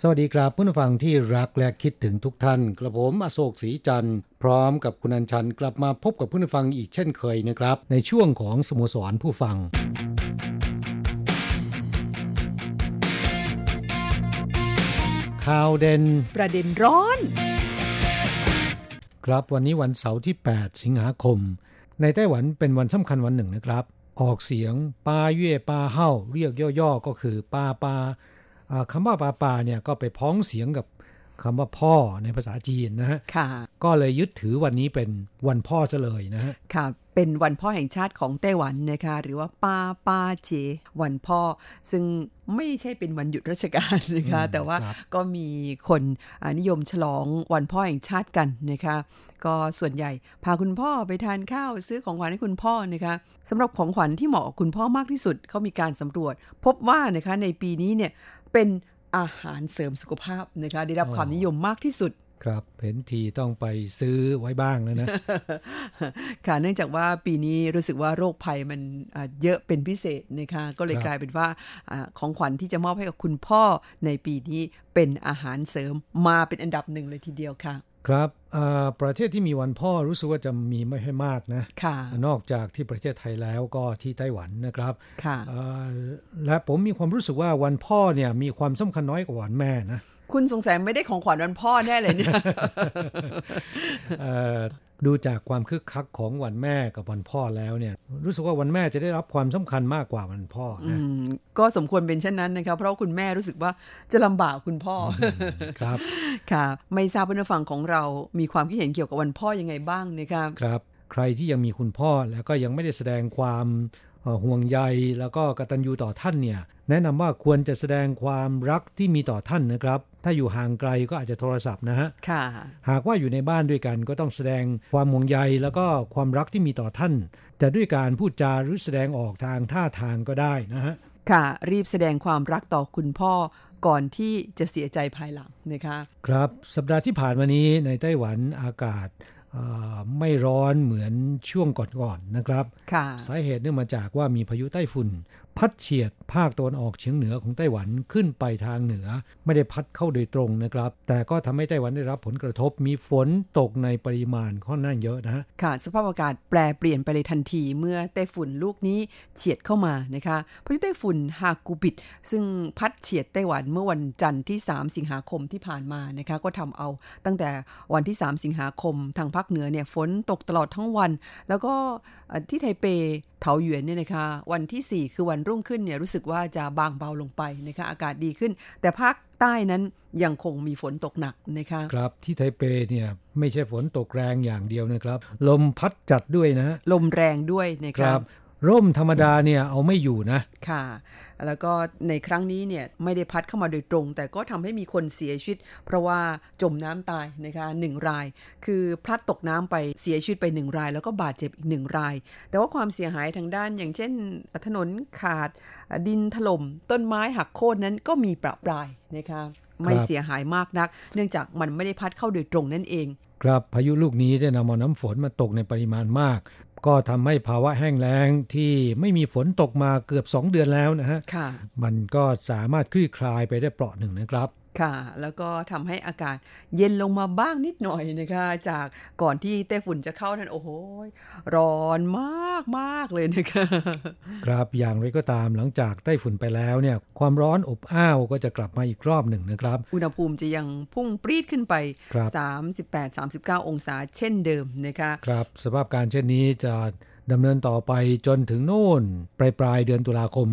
สวัสดีครับผู้ฟังที่รักและคิดถึงทุกท่าน กระผมอโศกศรีจันทร์พร้อมกับคุณอัญชันกลับมาพบกับผู้ฟังอีกเช่นเคยนะครับ ในช่วงของสโมสรผู้ฟังข่าวเด่นประเด็นร้อน ครับวันนี้วันเสาร์ที่ 8 สิงหาคม ในไต้หวันเป็นวันสำคัญวันหนึ่งนะครับ ออกเสียงปาเย่ปาเฮาเรียกย่อๆก็คือปาปาอ่า คำว่าปาปาเนี่ยก็ไปพ้องเสียงกับ คำว่าพ่อในภาษาจีนนะฮะค่ะก็เลยยึดถือวันนี้เป็นวันพ่อซะเลยนะฮะค่ะเป็นวันพ่อแห่งชาติของไต้หวันนะคะหรือว่าปาปาเจ วันพ่อ ซึ่งไม่ใช่เป็นวันหยุดราชการนะคะอืมแต่ว่าครับก็มีคนอ่านิยมฉลองวันพ่อแห่งชาติกันนะคะก็ส่วนใหญ่พาคุณพ่อไปทานข้าวซื้อของขวัญให้คุณพ่อนะคะสำหรับของขวัญที่เหมาะกับคุณพ่อมากที่สุดเขามีการสำรวจ พบว่านะคะในปีนี้เนี่ยเป็น อาหารเสริมสุขภาพนะคะได้รับความนิยมมากที่สุด ครับเห็นทีต้องไปซื้อไว้บ้างแล้วนะ ค่ะเนื่องจากว่าปีนี้รู้สึกว่าโรคภัยมันอ่าเยอะเป็นพิเศษนะคะก็เลยครับกลายเป็นว่าอาของขวัญที่จะมอบให้กับคุณพ่อในปีนี้เป็นอาหารเสริมมาเป็นอันดับหนึ่งเลยทีเดียวค่ะ ครับอ่าประเทศที่มีวันพ่อรู้สึกว่าจะมีไม่ให้มากนะค่ะนอกจากที่ประเทศไทยแล้วก็ที่ไต้หวันนะครับค่ะเอ่อและผมมีความรู้สึกว่าวันพ่อเนี่ยมีความสำคัญน้อยกว่าวันแม่นะ คุณสงสัยไม่ได้ของขวัญวันพ่อแน่เลยเนี่ยเอ่อดูจากความคึกคักของวันแม่กับวันพ่อแล้วเนี่ย รู้สึกว่าวันแม่จะได้รับความสำคัญมากกว่าวันพ่ออืนะมก็สมควรเป็นเช่นนั้นนะคะเพราะว่าคุณแม่รู้สึกว่าจะลำบากคุณพ่ออครับค่ะ ไม่ทราบผู้ฟังของเรามีความคิดเห็นเกี่ยวกับวันพ่อยังไงบ้างนะคะครับ ใครที่ยังมีคุณพ่อแล้วก็ยังไม่ได้แสดงความเอ่อห่วงใยแล้วก็กตัญญูต่อท่านเนี่ย แนะนำว่าควรจะแสดงความรักที่มีต่อท่านนะครับ ถ้าอยู่ห่างไกลก็อาจจะโทรศัพท์นะฮะค่ะหากว่าอยู่ในบ้านด้วยกันก็ต้องแสดงความห่วงใยแล้วก็ความรักที่มีต่อท่าน จะด้วยการพูดจาหรือแสดงออกทางท่าทางก็ได้นะฮะค่ะ รีบแสดงความรักต่อคุณพ่อก่อนที่จะเสียใจภายหลังนะคะครับสัปดาห์ที่ผ่านมานี้ในไต้หวันอากาศเอ่อไม่ร้อนเหมือนช่วงก่อนๆนะครับค่ะสาเหตุเนื่องมาจากว่ามีพายุไต้ฝุ่น พัดเฉียดภาคตะวันออกเฉียงเหนือของไต้หวันขึ้นไปทางเหนือ ไม่ได้พัดเข้าโดยตรงนะครับ แต่ก็ทำให้ไต้หวันได้รับผลกระทบมีฝนตกในปริมาณค่อนข้างเยอะนะค่ะ สภาพอากาศแปรเปลี่ยนไปเลยทันทีเมื่อไต้ฝุ่นลูกนี้เฉียดเข้ามานะคะพายุไต้ฝุ่นฮากูบิด ซึ่งพัดเฉียดไต้หวันเมื่อวันจันทร์ที่ 3 สิงหาคมที่ผ่านมานะคะก็ทำเอาตั้งแต่วันที่ 3 สิงหาคมทางภาคเหนือเนี่ยฝนตกตลอดทั้งวัน แล้วก็ที่ไทเปเถาหยวนเนี่ยนะคะวันที่ 4 คือวันรุ่งขึ้นเนี่ยรู้สึกว่าจะบางเบาลงไปนะคะอากาศดีขึ้น แต่ภาคใต้นั้นยังคงมีฝนตกหนักนะคะครับที่ไทเปเนี่ยไม่ใช่ฝนตกแรงอย่างเดียวนะครับ ลมพัดจัดด้วยนะฮะลมแรงด้วยนะคคะรับ ร่มธรรมดาเนี่ยเอาไม่อยู่นะ ค่ะ แล้วก็ในครั้งนี้เนี่ยไม่ได้พัดเข้ามาโดยตรง แต่ก็ทำให้มีคนเสียชีวิต เพราะว่าจมน้ำตายนะคะหนึ่งราย คือพลัดตกน้ำไปเสียชีวิตไปหนึ่งราย แล้วก็บาดเจ็บอีกหนึ่งราย แต่ว่าความเสียหายทางด้าน อย่างเช่น ถนนขาดดินถล่มต้นไม้หักโค่นนั้นก็มีประปรายนะคะไม่เสียหายมากนัก เนื่องจากมันไม่ได้พัดเข้าโดยตรงนั่นเอง ครับพายุลูกนี้ได้นำเอาน้ำฝนมาตกในปริมาณมาก ก็ทำให้ภาวะแห้งแล้งที่ไม่มีฝนตกมาเกือบ 2 เดือนแล้วนะฮะค่ะมันก็สามารถคลี่คลายไปได้เปราะหนึ่งนะครับ ค่ะ แล้วก็ทำให้อากาศเย็นลงมาบ้างนิดหน่อยนะคะ จากก่อนที่ไต้ฝุ่นจะเข้านั้นโอ้โหร้อนมากมากเลยนะคะ ครับอย่างไรก็ตามหลังจากไต้ฝุ่นไปแล้วเนี่ย ความร้อนอบอ้าวก็จะกลับมาอีกรอบหนึ่งนะครับ อุณหภูมิจะยังพุ่งปรีดขึ้นไปครับ38-39 องศาเช่นเดิมนะคะครับสภาพการเช่นนี้จะดำเนินต่อไปจนถึงโน่นปลายปลายๆเดือนตุลาคม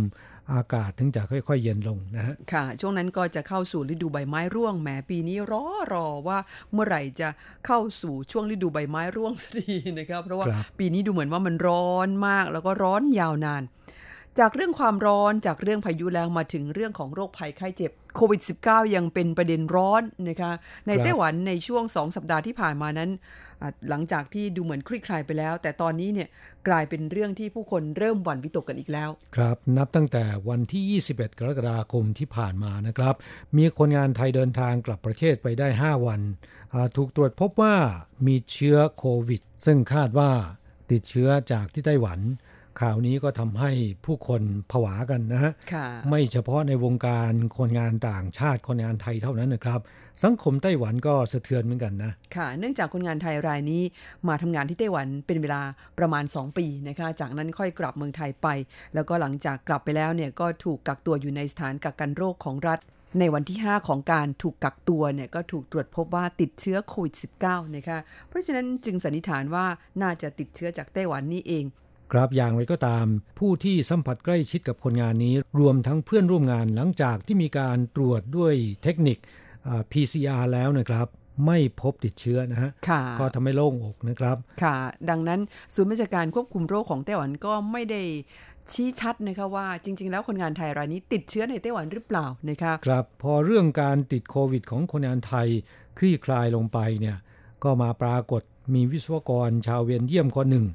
อากาศถึงจะค่อย ๆ เย็นลงนะฮะค่ะ ช่วงนั้นก็จะเข้าสู่ฤดูใบไม้ร่วงแหมปีนี้รอรอว่าเมื่อไหร่จะเข้าสู่ช่วงฤดูใบไม้ร่วงสักทีนะครับเพราะว่าครับปีนี้ดูเหมือนว่ามันร้อนมากแล้วก็ร้อนยาวนาน จากเรื่องความร้อนจากเรื่องพายุแล้วมาถึงเรื่องของโรคภัยไข้เจ็บโควิด -19 ยังเป็นประเด็นร้อนนะคะในครับไต้หวันในช่วงสองสัปดาห์ที่ผ่านมานั้นอะ หลังจากที่ดูเหมือนคลี่คลายไปแล้ว แต่ตอนนี้เนี่ยกลายเป็นเรื่องที่ผู้คนเริ่มหวั่นวิตกกันอีกแล้ว ครับ นับตั้งแต่วันที่ 21 กรกฎาคมที่ผ่านมานะครับ มีคนงานไทยเดินทางกลับประเทศไปได้ 5 วันอ่าถูกตรวจพบว่ามีเชื้อโควิด ซึ่งคาดว่าติดเชื้อจากที่ไต้หวัน ข่าวนี้ก็ทำให้ผู้คนผวากันนะฮะค่ะไม่เฉพาะในวงการคนงานต่างชาติคนงานไทยเท่านั้นนะครับ สังคมไต้หวันก็สะเทือนเหมือนกันนะค่ะ เนื่องจากคนงานไทยรายนี้มาทำงานที่ไต้หวันเป็นเวลาประมาณ 2 ปีนะคะ จากนั้นค่อยกลับเมืองไทยไป แล้วก็หลังจากกลับไปแล้วเนี่ยก็ถูกกักตัวอยู่ในสถานกักกันโรคของรัฐในวันที่ 5 ของการถูกกักตัวเนี่ยก็ถูกตรวจพบว่าติดเชื้อโควิด -19 นะคะ เพราะฉะนั้นจึงสันนิษฐานว่าน่าจะติดเชื้อจากไต้หวันนี่เอง ครับอย่างไรก็ตาม ผู้ที่สัมผัสใกล้ชิดกับคนงานนี้ รวมทั้งเพื่อนร่วมงานหลังจากที่มีการตรวจด้วยเทคนิค PCR แล้วนะครับไม่พบติดเชื้อนะฮะค่ะก็ทำให้โล่งอกนะครับ ค่ะ ดังนั้นศูนย์บัญชาการควบคุมโรคของไต้หวันก็ไม่ได้ชี้ชัดนะคะว่าจริง ๆ แล้วคนงานไทยรายนี้ติดเชื้อในไต้หวันหรือเปล่านะคะครับ พอเรื่องการติดโควิดของคนงานไทยคลี่คลายลงไปเนี่ย ก็มาปรากฏมีวิศวกรชาวเวียนเยี่ยมคนหนึ่ง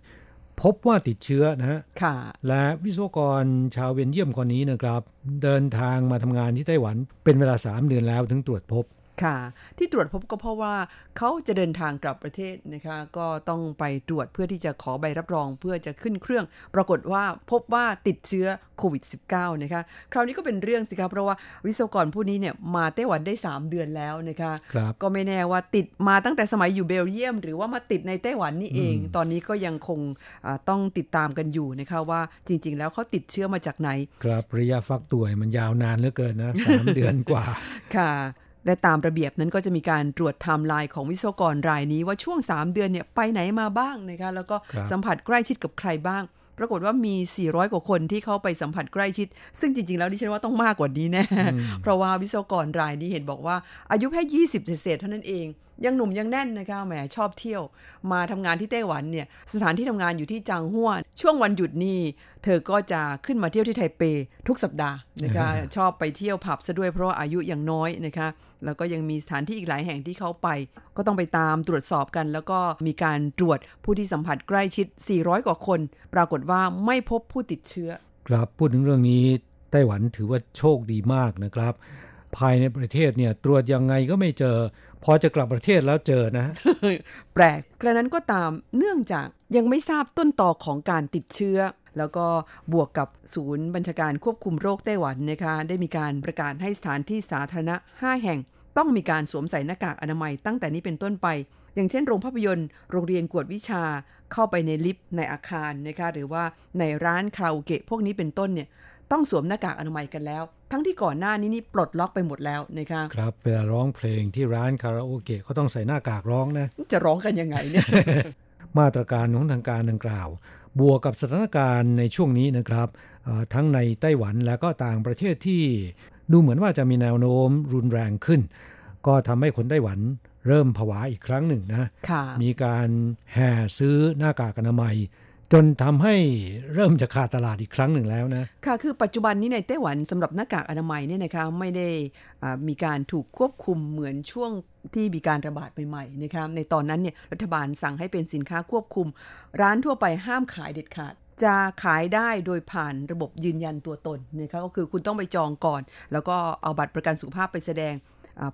พบว่าติดเชื้อนะฮะค่ะและวิศวกรชาวเวียนเยี่ยมคนนี้นะครับ เดินทางมาทำงานที่ไต้หวันเป็นเวลา 3 เดือนแล้วถึงตรวจพบ ค่ะ ที่ตรวจพบก็เพราะว่าเขาจะเดินทางกลับประเทศนะคะ ก็ต้องไปตรวจเพื่อที่จะขอใบรับรองเพื่อจะขึ้นเครื่อง ปรากฏว่าพบว่าติดเชื้อโควิด -19 นะคะ คราวนี้ก็เป็นเรื่องสิครับเพราะว่าวิศวกรผู้นี้เนี่ยมาไต้หวันได้ 3 เดือนแล้วนะคะครับก็ไม่แน่ว่าติดมาตั้งแต่สมัยอยู่เบลเยียม หรือว่ามาติดในไต้หวันนี่เอง ตอนนี้ก็ยังคงอ่าต้องติดตามกันอยู่นะคะว่าจริง ๆ แล้วเขาติดเชื้อมาจากไหน ครับระยะฟักตัวเนี่ยมันยาวนานเหลือเกินนะสามเดือนกว่าค่ะ และตามระเบียบนั้นก็จะมีการตรวจไทม์ไลน์ของวิศวกรรายนี้ว่าช่วง 3 เดือนเนี่ยไปไหนมาบ้างนะคะแล้วก็ครับสัมผัสใกล้ชิดกับใครบ้าง ปรากฏว่ามี 400 กว่าคนที่เข้าไปสัมผัสใกล้ชิด ซึ่งจริง ๆ แล้วดิฉันว่าต้องมากกว่านี้แน่ เพราะว่าวิศวกรรายนี้เห็นบอกว่าอายุแค่20เศษๆเท่านั้นเอง ยังหนุ่มยังแน่นนะคะแหมชอบเที่ยว มาทำงานที่ไต้หวันเนี่ยสถานที่ทำงานอยู่ที่จางฮั่วช่วงวันหยุดนี่เธอก็จะขึ้นมาเที่ยวที่ไทเปทุกสัปดาห์นะคะชอบไปเที่ยวผับซะด้วยเพราะว่าอายุยังน้อยนะคะแล้วก็ยังมีสถานที่อีกหลายแห่งที่เขาไป ก็ต้องไปตามตรวจสอบกัน แล้วก็มีการตรวจผู้ที่สัมผัสใกล้ชิด 400 กว่าคน ปรากฏว่าไม่พบผู้ติดเชื้อ ครับพูดถึงเรื่องนี้ไต้หวันถือว่าโชคดีมากนะครับ ภายในประเทศเนี่ยตรวจยังไงก็ไม่เจอ พอจะกลับประเทศแล้วเจอนะ แปลกกระนั้นก็ตามเนื่องจากยังไม่ทราบต้นตอของการติดเชื้อแล้วก็บวกกับศูนย์บัญชาการควบคุมโรคไต้หวันนะคะ ได้มีการประกาศให้สถานที่สาธารณะ 5 แห่ง ต้องมีการสวมใส่หน้ากากอนามัยตั้งแต่นี้เป็นต้นไป อย่างเช่นโรงภาพยนตร์ โรงเรียนกวดวิชา เข้าไปในลิฟต์ในอาคารนะคะหรือว่าในร้านคาราโอเกะพวกนี้เป็นต้นเนี่ยต้องสวมหน้ากากอนามัยกันแล้ว ทั้งที่ก่อนหน้านี้นี่ปลดล็อกไปหมดแล้วนะคะครับเวลาร้องเพลงที่ร้านคาราโอเกะเขาต้องใส่หน้ากากร้องนะ จะร้องกันยังไงเนี่ย มาตรการของทางการดังกล่าว บวกกับสถานการณ์ในช่วงนี้นะครับเอ่อทั้งในไต้หวันและก็ต่างประเทศที่ ดูเหมือนว่าจะมีแนวโน้มรุนแรงขึ้น ก็ทำให้คนไต้หวันเริ่มผวาอีกครั้งหนึ่งนะค่ะมีการแห่ซื้อหน้ากากอนามัย จนทำให้เริ่มจะขาดตลาดอีกครั้งหนึ่งแล้วนะ ค่ะ คือปัจจุบันนี้ในไต้หวันสำหรับหน้ากากอนามัยเนี่ยนะคะไม่ได้อ่ามีการถูกควบคุมเหมือนช่วงที่มีการระบาดใหม่ๆนะคะในตอนนั้นเนี่ยรัฐบาลสั่งให้เป็นสินค้าควบคุม ร้านทั่วไปห้ามขายเด็ดขาด จะขายได้โดยผ่านระบบยืนยันตัวตนนะคะก็คือคุณต้องไปจองก่อน แล้วก็เอาบัตรประกันสุขภาพไปแสดง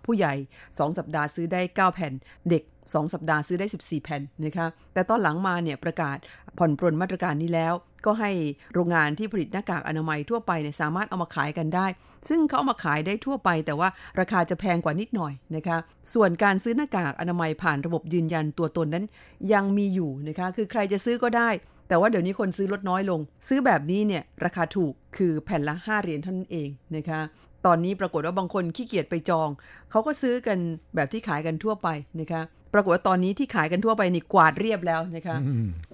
ผู้ใหญ่ 2 สัปดาห์ซื้อได้ 9 แผ่น เด็ก 2 สัปดาห์ซื้อได้ 14 แผ่นนะคะแต่ตอนหลังมาเนี่ยประกาศผ่อนปรนมาตรการนี้แล้ว ก็ให้โรงงานที่ผลิตหน้ากากอนามัยทั่วไปเนี่ยสามารถเอามาขายกันได้ ซึ่งเขาเอามาขายได้ทั่วไป แต่ว่าราคาจะแพงกว่านิดหน่อยนะคะส่วนการซื้อหน้ากากอนามัยผ่านระบบยืนยันตัวตนนั้นยังมีอยู่นะคะคือใครจะซื้อก็ได้ แต่ว่าเดี๋ยวนี้คนซื้อลดน้อยลง ซื้อแบบนี้เนี่ยราคาถูกคือแผ่นละ 5 เหรียญเท่านั้นเองนะคะตอนนี้ปรากฏว่าบางคนขี้เกียจไปจอง เขาก็ซื้อกันแบบที่ขายกันทั่วไปนะคะปรากฏว่าตอนนี้ที่ขายกันทั่วไปนี่กวาดเรียบแล้วนะคะ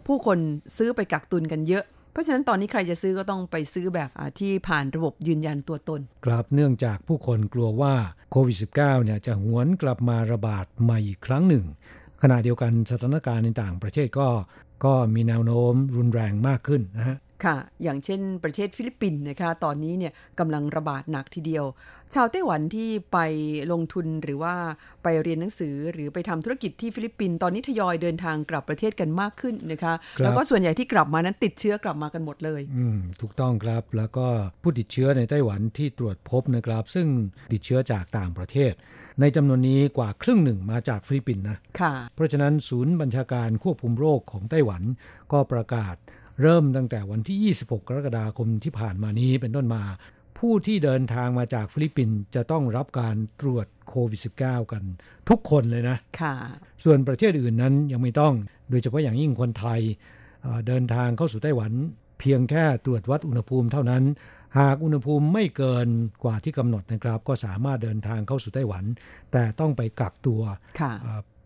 ผู้คนซื้อไปกักตุนกันเยอะเพราะฉะนั้นตอนนี้ใครจะซื้อก็ต้องไปซื้อแบบที่ผ่านระบบยืนยันตัวตน ครับเนื่องจากผู้คนกลัวว่าโควิด -19 เนี่ยจะหวนกลับมาระบาดใหม่อีกครั้งหนึ่ง ขณะเดียวกันสถานการณ์ในต่างประเทศก็ ก็มีแนวโน้มรุนแรงมากขึ้นนะฮะค่ะ อย่างเช่นประเทศฟิลิปปินส์นะคะ ตอนนี้เนี่ยกำลังระบาดหนักทีเดียว ชาวไต้หวันที่ไปลงทุนหรือว่าไปเรียนหนังสือหรือไปทำธุรกิจที่ฟิลิปปินส์ตอนนี้ทยอยเดินทางกลับประเทศกันมากขึ้นนะคะแล้วก็ส่วนใหญ่ที่กลับมานั้นติดเชื้อกลับมากันหมดเลย อืมถูกต้องครับ แล้วก็ผู้ติดเชื้อในไต้หวันที่ตรวจพบนะครับ ซึ่งติดเชื้อจากต่างประเทศ ในจำนวนนี้กว่าครึ่งหนึ่งมาจากฟิลิปปินส์นะค่ะเพราะฉะนั้นศูนย์บัญชาการควบคุมโรคของไต้หวันก็ประกาศเริ่มตั้งแต่วันที่ 26 กรกฎาคมที่ผ่านมานี้เป็นต้นมา ผู้ที่เดินทางมาจากฟิลิปปินส์จะต้องรับการตรวจโควิด -19 กันทุกคนเลยนะค่ะ ส่วนประเทศอื่นนั้นยังไม่ต้อง โดยเฉพาะอย่างยิ่งคนไทยเดินทางเข้าสู่ไต้หวัน เพียงแค่ตรวจวัดอุณหภูมิเท่านั้น หากอุณหภูมิไม่เกินกว่าที่กำหนดนะครับ ก็สามารถเดินทางเข้าสู่ไต้หวัน แต่ต้องไปกักตัว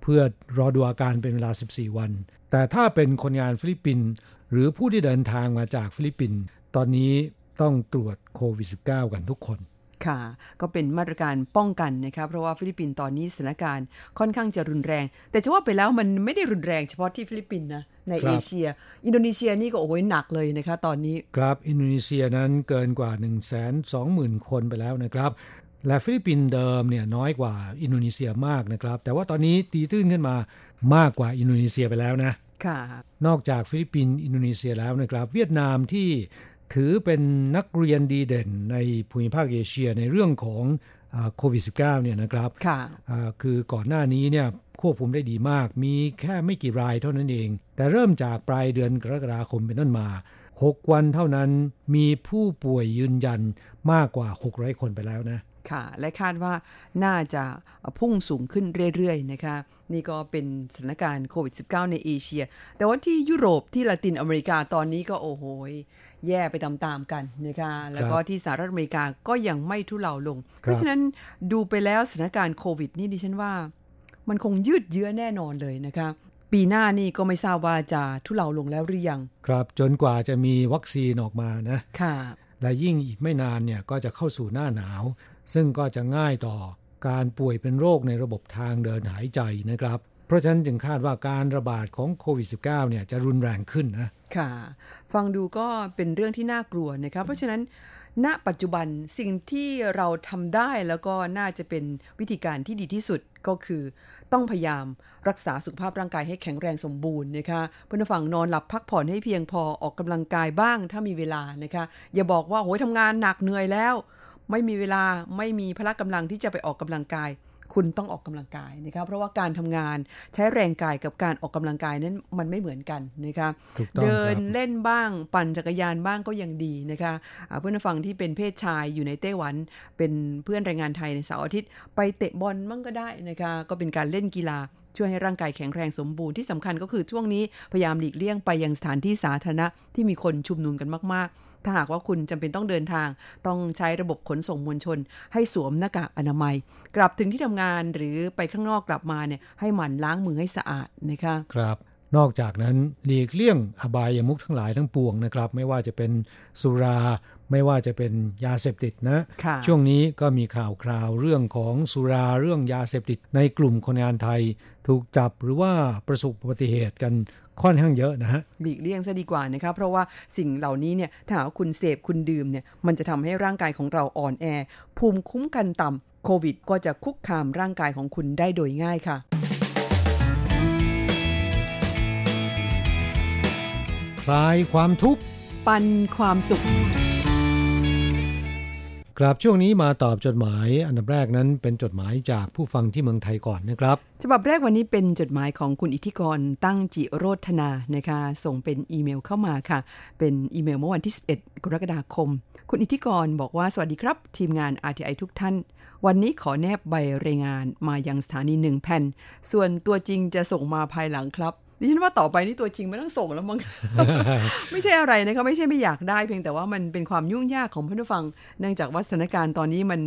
เพื่อรอดูอาการเป็นเวลา 14 วัน แต่ถ้าเป็นคนงานฟิลิปปินส์หรือผู้ที่เดินทางมาจากฟิลิปปินส์ตอนนี้ต้องตรวจโควิด -19 กันทุกคน ค่ะ ก็เป็นมาตรการป้องกันนะครับเพราะว่าฟิลิปปินส์ตอนนี้สถานการณ์ค่อนข้างจะรุนแรง แต่จะว่าไปแล้วมันไม่ได้รุนแรงเฉพาะที่ฟิลิปปินส์นะในเอเชีย อินโดนีเซียนี่ก็โอ้ยหนักเลยนะคะตอนนี้ ครับอินโดนีเซียนั้นเกินกว่า 1 2 0 0 0 0 คนไปแล้วนะครับและฟิลิปปินส์เดิมเนี่ยน้อยกว่าอินโดนีเซียมากนะครับ แต่ว่าตอนนี้ตีตื้นขึ้นมามากกว่าอินโดนีเซียไปแล้วนะนอกจากฟิลิปปินส์อินโดนีเซียแล้วนะครับ เวียดนามที่ ถือเป็นนักเรียนดีเด่นในภูมิภาคเอเชียในเรื่องของโควิด -19 เนี่ยนะครับคือก่อนหน้านี้เนี่ยควบคุมได้ดีมาก มีแค่ไม่กี่รายเท่านั้นเอง แต่เริ่มจากปลายเดือนกรกฎาคมเป็นต้นมา 6 วันเท่านั้นมีผู้ป่วยยืนยันมากกว่า 600 คนไปแล้วนะค่ะและคาดว่าน่าจะพุ่งสูงขึ้นเรื่อยๆนะคะนี่ก็เป็นสถานการณ์โควิด -19 ในเอเชีย แต่ว่าที่ยุโรปที่ละตินอเมริกาตอนนี้ก็โอ้โห แย่ไปตามๆกันนะคะแล้วก็ที่สหรัฐอเมริกาก็ยังไม่ทุเลาลง เพราะฉะนั้นดูไปแล้วสถานการณ์โควิดนี่ดิฉันว่า มันคงยืดเยื้อแน่นอนเลยนะคะปีหน้านี่ก็ไม่ทราบว่าจะทุเลาลงแล้วหรือยัง ครับจนกว่าจะมีวัคซีนออกมานะค่ะและยิ่งอีกไม่นานเนี่ยก็จะเข้าสู่หน้าหนาว ซึ่งก็จะง่ายต่อการป่วยเป็นโรคในระบบทางเดินหายใจนะครับ เพราะฉะนั้นจึงคาดว่าการระบาดของโควิด -19 เนี่ยจะรุนแรงขึ้นนะ ค่ะ ฟังดูก็เป็นเรื่องที่น่ากลัวนะครับเพราะฉะนั้น ณปัจจุบันสิ่งที่เราทำได้แล้วก็น่าจะเป็นวิธีการที่ดีที่สุดก็คือต้องพยายามรักษาสุขภาพร่างกายให้แข็งแรงสมบูรณ์นะคะเพื่อนฝั่งนอนหลับพักผ่อนให้เพียงพอออกกำลังกายบ้างถ้ามีเวลานะคะ อย่าบอกว่าโอ้ยทำงานหนักเหนื่อยแล้ว ไม่มีเวลาไม่มีพละกำลังที่จะไปออกกำลังกาย คุณต้องออกกำลังกายนะครับเพราะว่าการทำงานใช้แรงกายกับการออกกำลังกายนั้นมันไม่เหมือนกันนะคะเดินเล่นบ้างปั่นจักรยานบ้างก็ยังดีนะคะเพื่อนฟังที่เป็นเพศชายอยู่ในไต้หวัน เป็นเพื่อนแรงงานไทยในเสาร์อาทิตย์ ไปเตะบอลมั่งก็ได้นะคะก็เป็นการเล่นกีฬา ช่วยให้ร่างกายแข็งแรงสมบูรณ์ที่สำคัญก็คือช่วงนี้พยายามหลีกเลี่ยงไปยังสถานที่สาธารณะที่มีคนชุมนุมกันมาก ๆ ถ้าหากว่าคุณจำเป็นต้องเดินทาง ต้องใช้ระบบขนส่งมวลชน ให้สวมหน้ากากอนามัย กลับถึงที่ทำงานหรือไปข้างนอกกลับมาเนี่ยให้หมั่นล้างมือให้สะอาดนะคะครับ นอกจากนั้นหลีกเลี่ยงอบายามุขทั้งหลายทั้งปวงนะครับ ไม่ว่าจะเป็นสุรา ไม่ว่าจะเป็นยาเสพติดนะช่วงนี้ก็มีข่าวคราวเรื่องของสุราเรื่องยาเสพติด ในกลุ่มคนงานไทย ถูกจับหรือว่าประสบอุบัติเหตุกันค่อนข้างเยอะนะฮะหลีกเลี่ยงซะดีกว่านะครับเพราะว่าสิ่งเหล่านี้เนี่ยถ้าหากคุณเสพคุณดื่มเนี่ยมันจะทำให้ร่างกายของเราอ่อนแอ ภูมิคุ้มกันต่ำโควิด ก็จะคุกคามร่างกายของคุณได้โดยง่ายค่ะ คลายความทุกข์ ปันความสุขกครับช่วงนี้มาตอบจดหมาย อันดับแรกนั้นเป็นจดหมายจากผู้ฟังที่เมืองไทยก่อนนะครับ ฉบับแรกวันนี้เป็นจดหมายของคุณอิทธิกรตั้งจิโรธนานะคะ ส่งเป็นอีเมลเข้ามาค่ะ เป็นอีเมลเมื่อวันที่ 11 กรกฎาคม คุณอิทธิกรบอกว่าสวัสดีครับ ทีมงาน RTI ทุกท่านวันนี้ขอแนบใบรายงานมายังสถานีหนึ่งแผ่น ส่วนตัวจริงจะส่งมาภายหลังครับ ดิฉันว่าต่อไปนี่ตัวจริงไม่ต้องส่งแล้วมั้ง ไม่ใช่อะไรนะคะไม่ใช่ไม่อยากได้เพียงแต่ว่ามันเป็นความยุ่งยากของผู้ฟัง เนื่องจากว่าสถานการณ์ตอนนี้มัน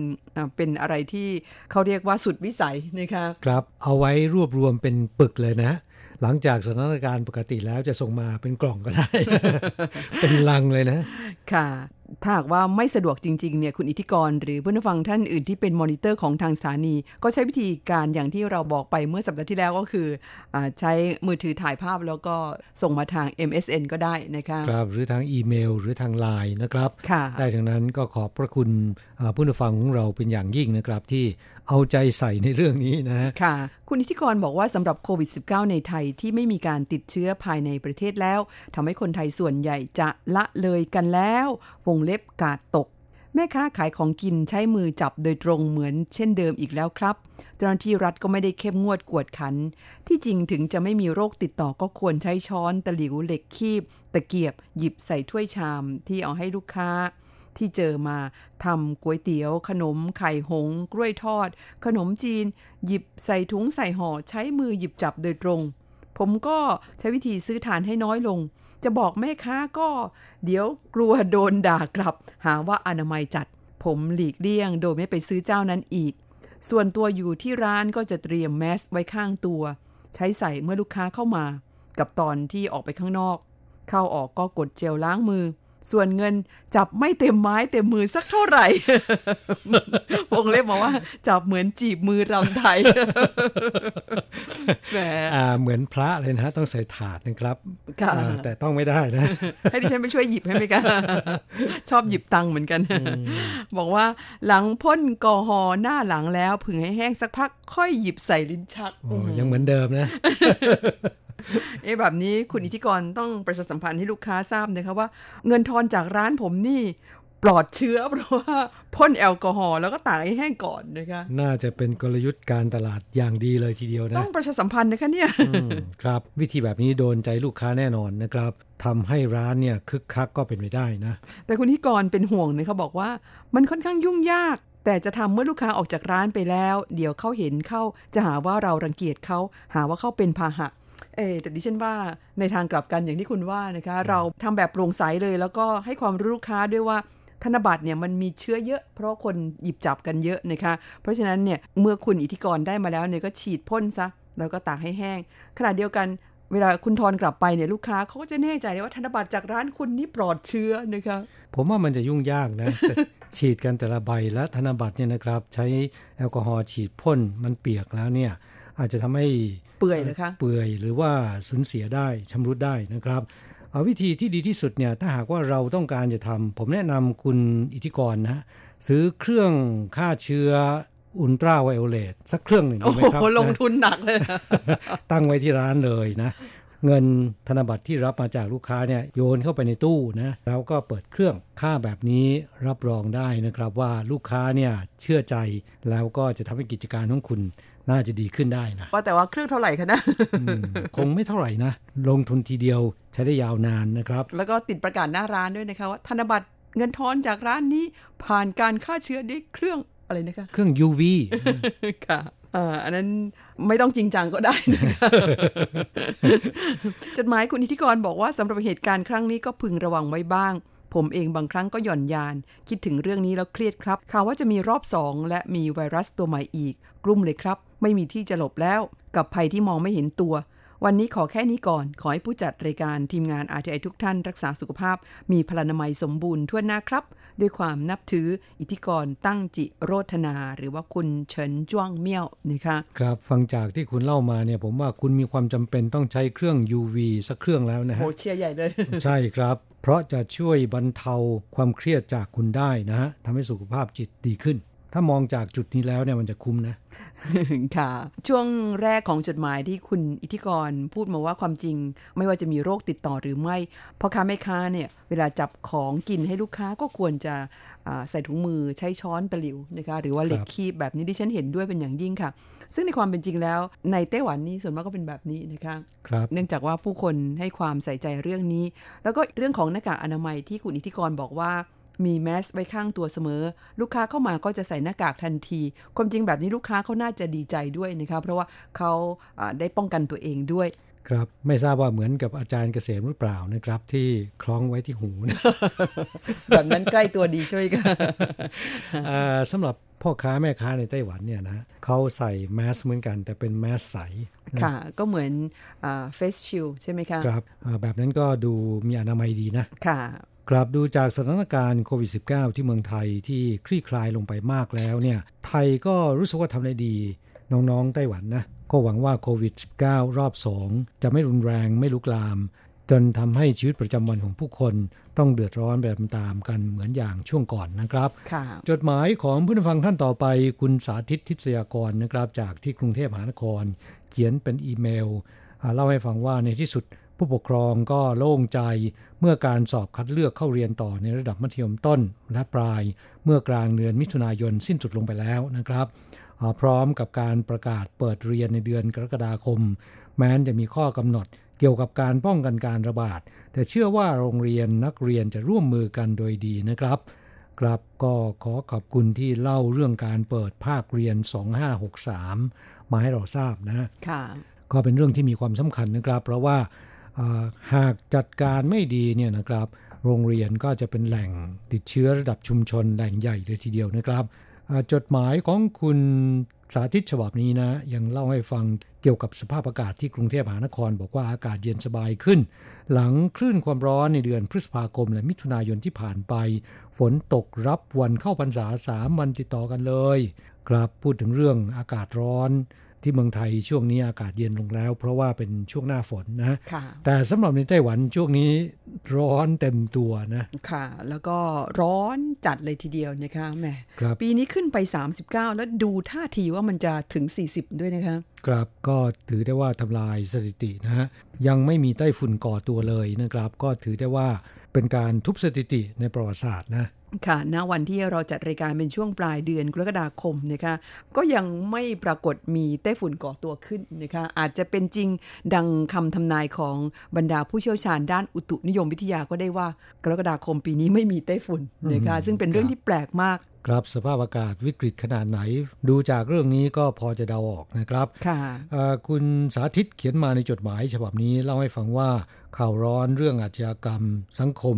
เป็นอะไรที่เขาเรียกว่าสุดวิสัยนะคะครับเอาไว้รวบรวมเป็นปึกเลยนะ หลังจากสถานการณ์ปกติแล้วจะส่งมาเป็นกล่องก็ได้ เป็นลังเลยนะ ค่ะ ถ้าหากว่าไม่สะดวกจริงๆเนี่ยคุณอิทธิกร หรือผู้ฟังท่านอื่นที่เป็นมอนิเตอร์ของทางสถานี ก็ใช้วิธีการอย่างที่เราบอกไปเมื่อสัปดาห์ที่แล้วก็คืออใช้มือถือถ่ายภาพแล้วก็ส่งมาทาง MSN ก็ได้นะคะครับหรือทางอีเมล หรือทางไลน์นะครับค่ะได้ทั้งนั้นก็ขอบพระคุณผู้ฟังของเราเป็นอย่างยิ่งนะครับที่เอาใจใส่ในเรื่องนี้นะค่ะคุณอิทธิกรบอกว่าสำหรับโควิด -19 ในไทยที่ไม่มีการติดเชื้อภายในประเทศแล้วทำให้คนไทยส่วนใหญ่จะละเลยกันแล้ว วงเล็บกาดตก แม่ค้าขายของกินใช้มือจับโดยตรงเหมือนเช่นเดิมอีกแล้วครับ เจ้าหน้าที่รัฐก็ไม่ได้เข้มงวดกวดขัน ที่จริงถึงจะไม่มีโรคติดต่อก็ควรใช้ช้อน ตะหลิวเหล็กคีบ ตะเกียบ หยิบใส่ถ้วยชามที่เอาให้ลูกค้า ที่เจอมาทำก๋วยเตี๋ยว ขนมไข่หง กล้วยทอด ขนมจีน หยิบใส่ถุงใส่ห่อใช้มือหยิบจับโดยตรง ผมก็ใช้วิธีซื้อทานให้น้อยลง จะบอกแม่ค้าก็ เดี๋ยวกลัวโดนด่ากลับ หาว่าอนามัยจัด ผมหลีกเลี่ยงโดยไม่ไปซื้อเจ้านั้นอีก ส่วนตัวอยู่ที่ร้านก็จะเตรียมแมสไว้ข้างตัว ใช้ใส่เมื่อลูกค้าเข้ามา กับตอนที่ออกไปข้างนอก เข้าออกก็กดเจลล้างมือ ส่วนเงินจับไม่เต็มไม้เต็มมือสักเท่าไหร่วงเล็บบอกว่า จับเหมือนจีบมือรำไทยแหมเหมือนพระเลยนะต้องใส่ถาดนะครับแต่ต้องไม่ได้นะ ให้ดิฉันไปช่วยหยิบให้ไหมกันชอบหยิบตังค์เหมือนกัน บอกว่าหลังพ่นกอฮอหน้าหลังแล้วผึ่งให้แห้งสักพักค่อยหยิบใส่ลิ้นชักยังเหมือนเดิมนะ เอ๊แบบนี้คุณอิทธิกรต้องประชาสัมพันธ์ให้ลูกค้าทราบนะคะว่า เงินทอนจากร้านผมนี่ปลอดเชื้อเพราะว่าพ่นแอลกอฮอล์แล้วก็ตากให้แห้งก่อนนะคะ น่าจะเป็นกลยุทธ์การตลาดอย่างดีเลยทีเดียวนะ ต้องประชาสัมพันธ์นะคะเนี่ยครับ วิธีแบบนี้โดนใจลูกค้าแน่นอนนะครับทำให้ร้านเนี่ยคึกคักก็เป็นไปได้นะ แต่คุณทิกรเป็นห่วงนะเขาบอกว่า มันค่อนข้างยุ่งยาก แต่จะทำเมื่อลูกค้าออกจากร้านไปแล้ว เดี๋ยวเขาเห็นเข้าจะหาว่าเรารังเกียจเขาหาว่าเขาเป็นพาหะ เออแต่ดิฉันว่าในทางกลับกันอย่างที่คุณว่านะคะ เราทำแบบโปร่งใสเลย แล้วก็ให้ความรู้ลูกค้าด้วยว่าธนบัตรเนี่ยมันมีเชื้อเยอะ เพราะคนหยิบจับกันเยอะนะคะ เพราะฉะนั้นเนี่ยเมื่อคุณอิทธิกรได้มาแล้วเนี่ยก็ฉีดพ่นซะแล้วก็ตากให้แห้ง ขณะเดียวกันเวลาคุณทอนกลับไปเนี่ยลูกค้าเขาก็จะแน่ใจเลยว่าธนบัตรจากร้านคุณนี่ปลอดเชื้อนะคะผมว่ามันจะยุ่งยากนะ ฉีดกันแต่ละใบและธนบัตรเนี่ยนะครับ ใช้แอลกอฮอล์ฉีดพ่นมันเปียกแล้วเนี่ย อาจจะทำให้ เปื่อยนะคะเปื่อยหรือว่าสูญเสียได้ชำรุดได้นะครับเอาวิธีที่ดีที่สุดเนี่ยถ้าหากว่าเราต้องการจะทำผมแนะนำคุณอิทธิกรนะซื้อเครื่องฆ่าเชื้ออุลตราไวโอเลตสักเครื่องหนึ่งดีไหมครับโอ้ลงทุนหนักเลย ตั้งไว้ที่ร้านเลยนะ เงินธนบัตรที่รับมาจากลูกค้าเนี่ยโยนเข้าไปในตู้นะแล้วก็เปิดเครื่องค่าแบบนี้รับรองได้นะครับว่าลูกค้าเนี่ยเชื่อใจแล้วก็จะทำให้กิจการของคุณ น่าจะดีขึ้นได้นะว่าแต่ว่าเครื่องเท่าไหร่คะนะคงไม่เท่าไหร่นะ ลงทุนทีเดียวใช้ได้ยาวนานนะครับ แล้วก็ติดประกาศหน้าร้านด้วยนะคะว่าธนบัตรเงินทอนจากร้านนี้ผ่านการฆ่าเชื้อด้วยเครื่องอะไรนะคะ เครื่อง UV ค่ะอันนั้นไม่ต้องจริงจังก็ได้นะคะจดหมายคุณอิทธิกรบอกว่าสำหรับเหตุการณ์ครั้งนี้ก็พึงระวังไว้บ้าง ผมเองบางครั้งก็หย่อนยาน คิดถึงเรื่องนี้แล้วเครียดครับข่าวว่าจะมีรอบสองและมีไวรัสตัวใหม่อีก กลุ่มเลยครับ ไม่มีที่จะหลบแล้วกับภัยที่มองไม่เห็นตัว วันนี้ขอแค่นี้ก่อน ขอให้ผู้จัดรายการทีมงานอาทีไอทุกท่านรักษาสุขภาพ มีพลานามัยสมบูรณ์ทั่วหน้าครับ ด้วยความนับถืออิทธิกรตั้งจิโรธนา หรือว่าคุณเฉินจ้วงเมี่ยวนะคะครับฟังจากที่คุณเล่ามาเนี่ยผมว่าคุณมีความจำเป็นต้องใช้เครื่อง UV สักเครื่องแล้วนะฮะโหเชียใหญ่เลย ใช่ครับ เพราะจะช่วยบรรเทาความเครียดจากคุณได้นะฮะทำให้สุขภาพจิตดีขึ้น ถ้ามองจากจุดนี้แล้วเนี่ยมันจะคุ้มนะ ค่ะ ช่วงแรกของจดหมายที่คุณอิทธิกรพูดมาว่าความจริง ไม่ว่าจะมีโรคติดต่อหรือไม่พ่อค้าแม่ค้าเนี่ย เวลาจับของกินให้ลูกค้าก็ควรจะใส่ถุงมือใช้ช้อนตะหลิวนะคะหรือว่าเหล็กคีบแบบนี้ที่ฉันเห็นด้วยเป็นอย่างยิ่งค่ะ ซึ่งในความเป็นจริงแล้วในไต้หวันนี่ส่วนมากก็เป็นแบบนี้นะคะครับเนื่องจากว่าผู้คนให้ความใส่ใจเรื่องนี้ แล้วก็เรื่องของหน้ากากอนามัยที่คุณอิทธิกรบอกว่า มีแมสไว้ข้างตัวเสมอ ลูกค้าเข้ามาก็จะใส่หน้ากากทันที ความจริงแบบนี้ลูกค้าเขาน่าจะดีใจด้วยนะครับเพราะว่าเขาได้ป้องกันตัวเองด้วยครับไม่ทราบว่าเหมือนกับอาจารย์เกษมหรือเปล่านะครับ ที่คล้องไว้ที่หูนะแบบนั้นใกล้ตัวดีช่วยกันสำหรับพ่อค้าแม่ค้าในไต้หวันเนี่ยนะเขาใส่แมสเหมือนกัน แต่เป็นแมสใสค่ะ ก็เหมือนเฟสชิลใช่ไหมคะครับแบบนั้นก็ดูมีอนามัยดีนะค่ะ กลับดูจากสถานการณ์โควิด -19 ที่เมืองไทยที่คลี่คลายลงไปมากแล้วเนี่ยไทยก็รู้สึกว่าทำได้ดี น้องๆไต้หวันนะ ก็หวังว่าโควิด -19 รอบ 2 จะไม่รุนแรงไม่ลุกลาม จนทำให้ชีวิตประจำวันของผู้คนต้องเดือดร้อนแบบตามกันเหมือนอย่างช่วงก่อนนะครับ จดหมายของผู้ฟังท่านต่อไปคุณสาธิตทิศยากรนะครับ จากที่กรุงเทพมหานคร เขียนเป็นอีเมลเล่าให้ฟังว่าในที่สุด ผู้ปกครองก็โล่งใจเมื่อการสอบคัดเลือกเข้าเรียนต่อในระดับมัธยมต้นและปลาย เมื่อกลางเดือนมิถุนายนสิ้นสุดลงไปแล้วนะครับพร้อมกับการประกาศเปิดเรียนในเดือนกรกฎาคม แม้นจะมีข้อกำหนดเกี่ยวกับการป้องกันการระบาด แต่เชื่อว่าโรงเรียนนักเรียนจะร่วมมือกันโดยดีนะครับครับก็ขอขอบคุณที่เล่าเรื่องการเปิดภาคเรียน 2563 มาให้เราทราบนะค่ะก็เป็นเรื่องที่มีความสำคัญนะครับ เพราะว่า หากจัดการไม่ดีเนี่ยนะครับ โรงเรียนก็จะเป็นแหล่งติดเชื้อระดับชุมชนแหล่งใหญ่เลยทีเดียวนะครับ จดหมายของคุณสาธิตฉบับนี้นะ ยังเล่าให้ฟังเกี่ยวกับสภาพอากาศที่กรุงเทพมหานคร บอกว่าอากาศเย็นสบายขึ้น หลังคลื่นความร้อนในเดือนพฤษภาคมและมิถุนายนที่ผ่านไป ฝนตกรับวันเข้าพรรษาสามวันติดต่อกันเลย ครับพูดถึงเรื่องอากาศร้อน ที่เมืองไทยช่วงนี้อากาศเย็นลงแล้ว เพราะว่าเป็นช่วงหน้าฝนนะแต่สำหรับในไต้หวันช่วงนี้ร้อนเต็มตัวนะค่ะ แล้วก็ร้อนจัดเลยทีเดียวนะคะแม่ปีนี้ขึ้นไป 39 แล้วดูท่าทีว่ามันจะถึง 40 ด้วยนะคะครับก็ถือได้ว่าทำลายสถิตินะฮะยังไม่มีไต้ฝุ่นก่อตัวเลยนะครับ ก็ถือได้ว่าเป็นการทุบสถิติในประวัติศาสตร์นะ ค่ะ ณ วันที่เราจัดรายการเป็นช่วงปลายเดือนกรกฎาคมนะคะ ก็ยังไม่ปรากฏมีไต้ฝุ่นก่อตัวขึ้นนะคะ อาจจะเป็นจริงดังคำทำนายของบรรดาผู้เชี่ยวชาญด้านอุตุนิยมวิทยาก็ได้ว่ากรกฎาคมปีนี้ไม่มีไต้ฝุ่นนะคะ ซึ่งเป็นเรื่องที่แปลกมากครับสภาพอากาศวิกฤตขนาดไหน ดูจากเรื่องนี้ก็พอจะเดาออกนะครับค่ะคุณสาธิตเขียนมาในจดหมายฉบับนี้เล่าให้ฟังว่าข่าวร้อนเรื่องอาชญากรรม สังคม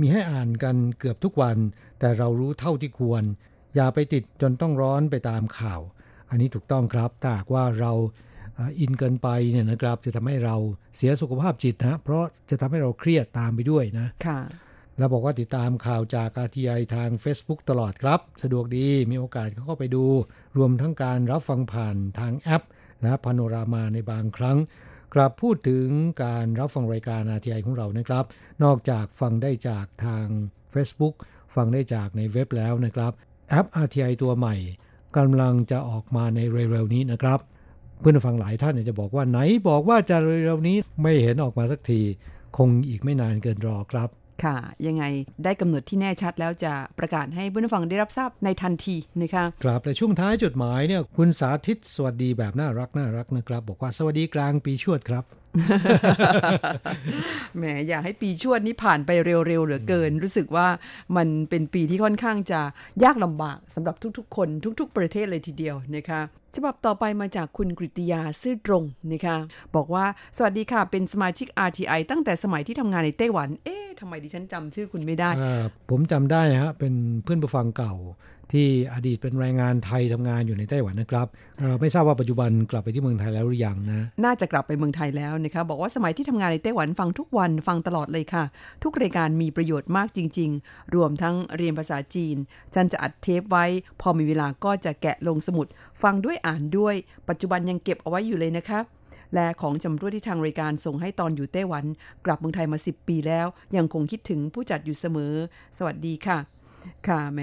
มีให้อ่านกันเกือบทุกวัน แต่เรารู้เท่าที่ควร อย่าไปติดจนต้องร้อนไปตามข่าว อันนี้ถูกต้องครับถ้าว่าเราอินเกินไปเนี่ยนะครับ จะทำให้เราเสียสุขภาพจิตนะเพราะจะทำให้เราเครียดตามไปด้วยนะค่ะเราบอกว่าติดตามข่าวจากอาทีไอทาง Facebook ตลอดครับ สะดวกดีมีโอกาสเข้าไปดู รวมทั้งการรับฟังผ่านทางแอป และพาโนรามาในบางครั้ง กลับพูดถึงการรับฟังรายการ RTI ของเรานะครับ นอกจากฟังได้จากทาง Facebook ฟังได้จากในเว็บแล้วนะครับแอป RTI ตัวใหม่กำลังจะออกมาในเร็วๆนี้นะครับ เพื่อนฟังหลายท่านจะบอกว่าไหนบอกว่าจะเร็วๆนี้ไม่เห็นออกมาสักที คงอีกไม่นานเกินรอครับ ค่ะ ยังไงได้กำหนดที่แน่ชัดแล้วจะประกาศให้ผู้ฟังได้รับทราบในทันทีนะคะครับแต่ช่วงท้ายจดหมายเนี่ยคุณสาธิตสวัสดีแบบน่ารักน่ารักนะครับ บอกว่าสวัสดีกลางปีชวดครับ แหมอยากให้ปีชวดนี้ผ่านไปเร็วๆเหลือเกิน รู้สึกว่ามันเป็นปีที่ค่อนข้างจะยากลำบากสำหรับทุกๆ คนทุก ๆ ประเทศเลยทีเดียวนะคะฉบับต่อไปมาจากคุณกริตยาซื่อตรงนะคะบอกว่าสวัสดีค่ะ เป็นสมาชิก RTI ตั้งแต่สมัยที่ทำงานในไต้หวัน เอ๊ะทำไมดิฉันจำชื่อคุณไม่ได้ ผมจำได้ฮะ เป็นเพื่อนผู้ฟังเก่า ที่อดีตเป็นแรงงานไทยทำงานอยู่ในไต้หวันนะครับไม่ทราบว่าปัจจุบันกลับไปที่เมืองไทยแล้วหรือยังนะ น่าจะกลับไปเมืองไทยแล้วนะคะบอกว่าสมัยที่ทำงานในไต้หวันฟังทุกวันฟังตลอดเลยค่ะ ทุกรายการมีประโยชน์มากจริง ๆ รวมทั้งเรียนภาษาจีนจันจะอัดเทปไว้ พอมีเวลาก็จะแกะลงสมุด ฟังด้วยอ่านด้วย ปัจจุบันยังเก็บเอาไว้อยู่เลยนะคะและของจำรวดที่ทางรายการส่งให้ตอนอยู่ไต้หวัน กลับเมืองไทยมา 10 ปีแล้ว ยังคงคิดถึงผู้จัดอยู่เสมอ สวัสดีค่ะ ค่ะแหม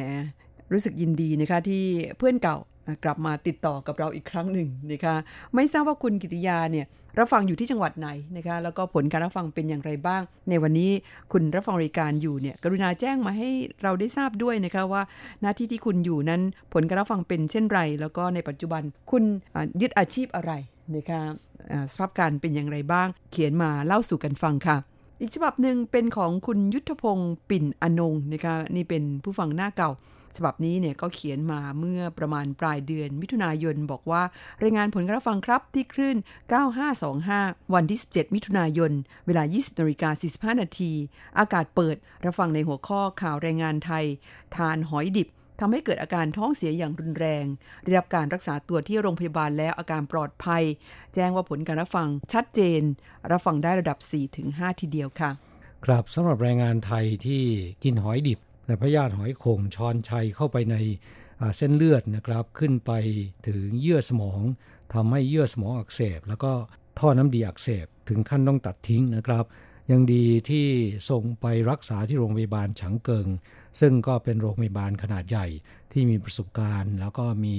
รู้สึกยินดีนะคะที่เพื่อนเก่ากลับมาติดต่อกับเราอีกครั้งหนึ่งนะคะไม่ทราบว่าคุณกิติยาเนี่ยรับฟังอยู่ที่จังหวัดไหนนะคะแล้วก็ผลการรับฟังเป็นอย่างไรบ้าง ในวันนี้คุณรับฟังรายการอยู่เนี่ยกรุณาแจ้งมาให้เราได้ทราบด้วยนะคะว่าหน้าที่ที่คุณอยู่นั้นผลการรับฟังเป็นเช่นไร แล้วก็ในปัจจุบันคุณยึดอาชีพอะไรนะคะสภาพการเป็นอย่างไรบ้าง เขียนมาเล่าสู่กันฟังค่ะ อีกฉบับหนึ่งเป็นของคุณยุทธพงศ์ปิ่นอนงนะคะนี่เป็นผู้ฟังหน้าเก่า ฉบับนี้เนี่ยก็เขียนมาเมื่อประมาณปลายเดือน มิถุนายนบอกว่ารายงานผลการฟังครับที่คลื่น 9525 วันที่ 17 มิถุนายน เวลา 20นาฬิกา45นาทีอากาศเปิดรับฟังในหัวข้อข่าวแรงงานไทย ทานหอยดิบ ทำให้เกิดอาการท้องเสียอย่างรุนแรง ได้รับการรักษาตัวที่โรงพยาบาลแล้วอาการปลอดภัย แจ้งว่าผลการรับฟังชัดเจน รับฟังได้ระดับ 4-5 ทีเดียวค่ะ ครับสำหรับแรงงานไทยที่กินหอยดิบและพยาธิหอยโข่งชอนชัยเข้าไปในเส้นเลือดนะครับ ขึ้นไปถึงเยื่อสมองทำให้เยื่อสมองอักเสบ แล้วก็ท่อน้ำดีอักเสบ ถึงขั้นต้องตัดทิ้งนะครับ ยังดีที่ส่งไปรักษาที่โรงพยาบาลฉางเกิง ซึ่งก็เป็นโรงพยาบาลขนาดใหญ่ที่มีประสบการณ์ แล้วก็มี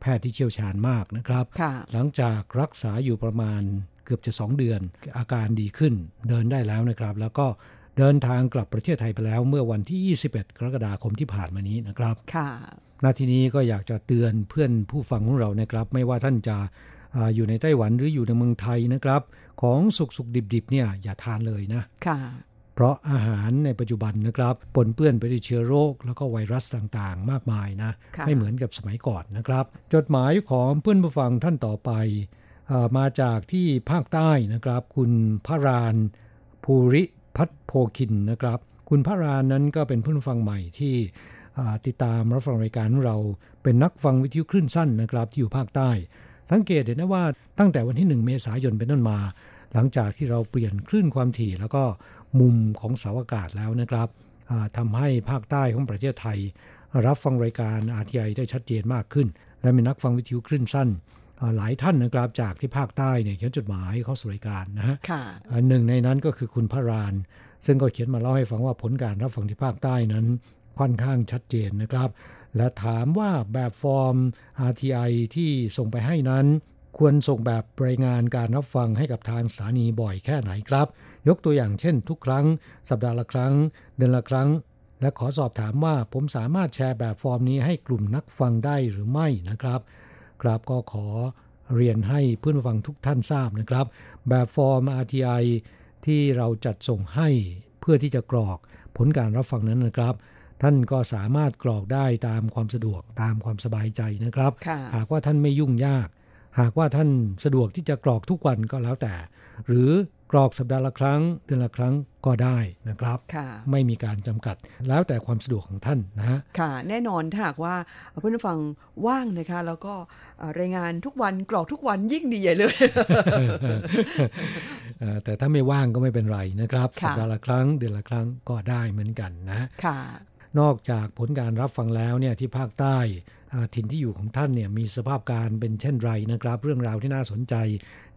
แพทย์ที่เชี่ยวชาญมากนะครับ หลังจากรักษาอยู่ประมาณเกือบจะ 2 เดือน อาการดีขึ้นเดินได้แล้วนะครับ แล้วก็เดินทางกลับประเทศไทยไปแล้ว เมื่อวันที่ 21 กรกฎาคมที่ผ่านมานี้นะครับค่ะนาทีนี้ก็อยากจะเตือนเพื่อนผู้ฟังของเรานะครับ ไม่ว่าท่านจะอยู่ในไต้หวันหรืออยู่ในเมืองไทยนะครับ ของสุกสุกดิบๆเนี่ยอย่าทานเลยนะค่ะ เพราะอาหารในปัจจุบันนะครับปนเปื้อนไปด้วยเชื้อโรค แล้วก็ไวรัสต่างๆ มากมายนะไม่เหมือนกับสมัยก่อนนะครับ จดหมายของเพื่อนผู้ฟังท่านต่อไปมาจากที่ภาคใต้นะครับ คุณพระรานภูริพัฒโพคินนะครับ คุณพระรานนั้นก็เป็นผู้ฟังใหม่ที่ติดตามรับฟังรายการของเราเป็นนักฟังวิทยุคลื่นสั้นนะครับที่อยู่ภาคใต้ สังเกตเห็นได้ว่าตั้งแต่วันที่ 1 เมษายนเป็นต้นมา หลังจากที่เราเปลี่ยนคลื่นความถี่แล้วก็มุมของเสาอากาศแล้วนะครับทำให้ภาคใต้ของประเทศไทย รับฟังรายการ RTI ได้ชัดเจนมากขึ้น และมีนักฟังวิทยุคลื่นสั้นหลายท่านนะครับจากที่ภาคใต้เนี่ยเขียนจดหมายเข้าสู่รายการนะฮะหนึ่งในนั้นก็คือคุณพระราน ซึ่งก็เขียนมาเล่าให้ฟังว่าผลการรับฟังที่ภาคใต้นั้นค่อนข้างชัดเจนนะครับ และถามว่าแบบฟอร์ม RTI ที่ส่งไปให้นั้น ควรส่งแบบรายงานการรับฟังให้กับทางสถานีบ่อยแค่ไหนครับ ยกตัวอย่างเช่น ทุกครั้ง สัปดาห์ละครั้ง เดือนละครั้ง และขอสอบถามว่าผมสามารถแชร์แบบฟอร์มนี้ให้กลุ่มนักฟังได้หรือไม่นะครับ ครับก็ขอเรียนให้เพื่อนฟังทุกท่านทราบนะครับ แบบฟอร์ม RTI ที่เราจัดส่งให้เพื่อที่จะกรอกผลการรับฟังนั้นนะครับ ท่านก็สามารถกรอกได้ตามความสะดวกตามความสบายใจนะครับ หากว่าท่านไม่ยุ่งยาก หากว่าท่านสะดวกที่จะกรอกทุกวันก็แล้วแต่ หรือกรอกสัปดาห์ละครั้ง เดือนละครั้งก็ได้นะครับ ไม่มีการจำกัดแล้วแต่ความสะดวกของท่านนะฮะค่ะ แน่นอนถ้าหากว่าเพื่อนฟังว่างนะคะ แล้วก็รายงานทุกวันกรอกทุกวันยิ่งดีใหญ่เลย แต่ถ้าไม่ว่างก็ไม่เป็นไรนะครับ สัปดาห์ละครั้งเดือนละครั้งก็ได้เหมือนกันนะค่ะนอกจากผลการรับฟังแล้วเนี่ยที่ภาคใต้ ถิ่นที่อยู่ของท่านเนี่ยมีสภาพการเป็นเช่นไรนะครับ เรื่องราวที่น่าสนใจ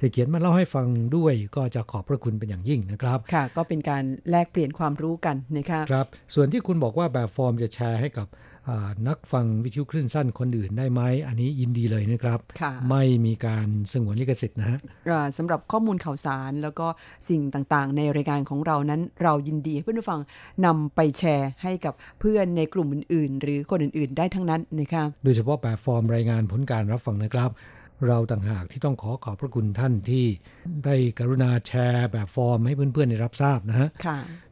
จะเขียนมาเล่าให้ฟังด้วยก็จะขอบพระคุณเป็นอย่างยิ่งนะครับค่ะ ก็เป็นการแลกเปลี่ยนความรู้กันนะคะครับ ส่วนที่คุณบอกว่าแบบฟอร์มจะแชร์ให้กับ นักฟังวิทยุคลื่นสั้นคนอื่นได้ไหมอันนี้ยินดีเลยนะครับ ไม่มีการสงวนลิขสิทธิ์นะฮะสำหรับข้อมูลข่าวสารแล้วก็สิ่งต่างๆ ในรายการของเรานั้นเรายินดีให้เพื่อนผู้ฟังนำไปแชร์ให้กับเพื่อนในกลุ่มอื่น ๆ หรือคนอื่น ๆ ได้ทั้งนั้นนะคะโดยเฉพาะแบบฟอร์มรายงานผลการรับฟังนะครับเราต่างหากที่ต้องขอขอบพระคุณท่านที่ได้กรุณาแชร์แบบฟอร์มให้เพื่อนๆได้รับทราบนะฮะ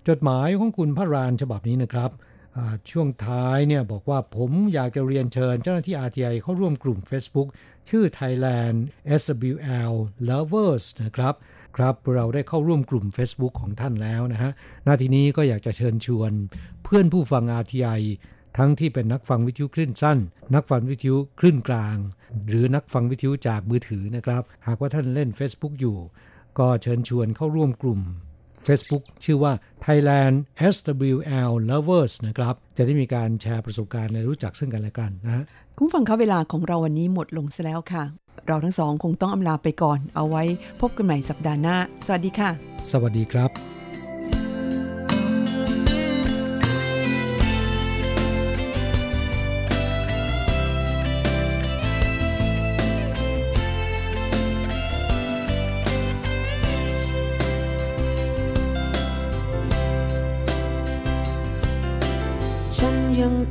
จดหมายของคุณพระรานฉบับนี้นะครับ ช่วงท้ายเนี่ยบอกว่าผมอยากจะเรียนเชิญเจ้าหน้าที่ RTI เข้าร่วมกลุ่ม Facebook ชื่อ Thailand SWL Lovers นะครับครับเราได้เข้าร่วมกลุ่ม Facebook ของท่านแล้วนะฮะนาทีนี้ก็อยากจะเชิญชวน เพื่อนผู้ฟัง RTI ทั้งที่เป็นนักฟังวิทยุคลื่นสั้น นักฟังวิทยุคลื่นกลาง หรือนักฟังวิทยุจากมือถือนะครับ หากว่าท่านเล่น Facebook อยู่ ก็เชิญชวนเข้าร่วมกลุ่ม Facebook ชื่อว่า Thailand SWL Lovers นะครับ จะได้มีการแชร์ประสบการณ์ในรู้จักซึ่งกันและกันนะคุณฟังคะเวลาของเราวันนี้หมดลงซะแล้วค่ะ เราทั้งสองคงต้องอำลาไปก่อน เอาไว้พบกันใหม่สัปดาห์หน้า สวัสดีค่ะ สวัสดีครับ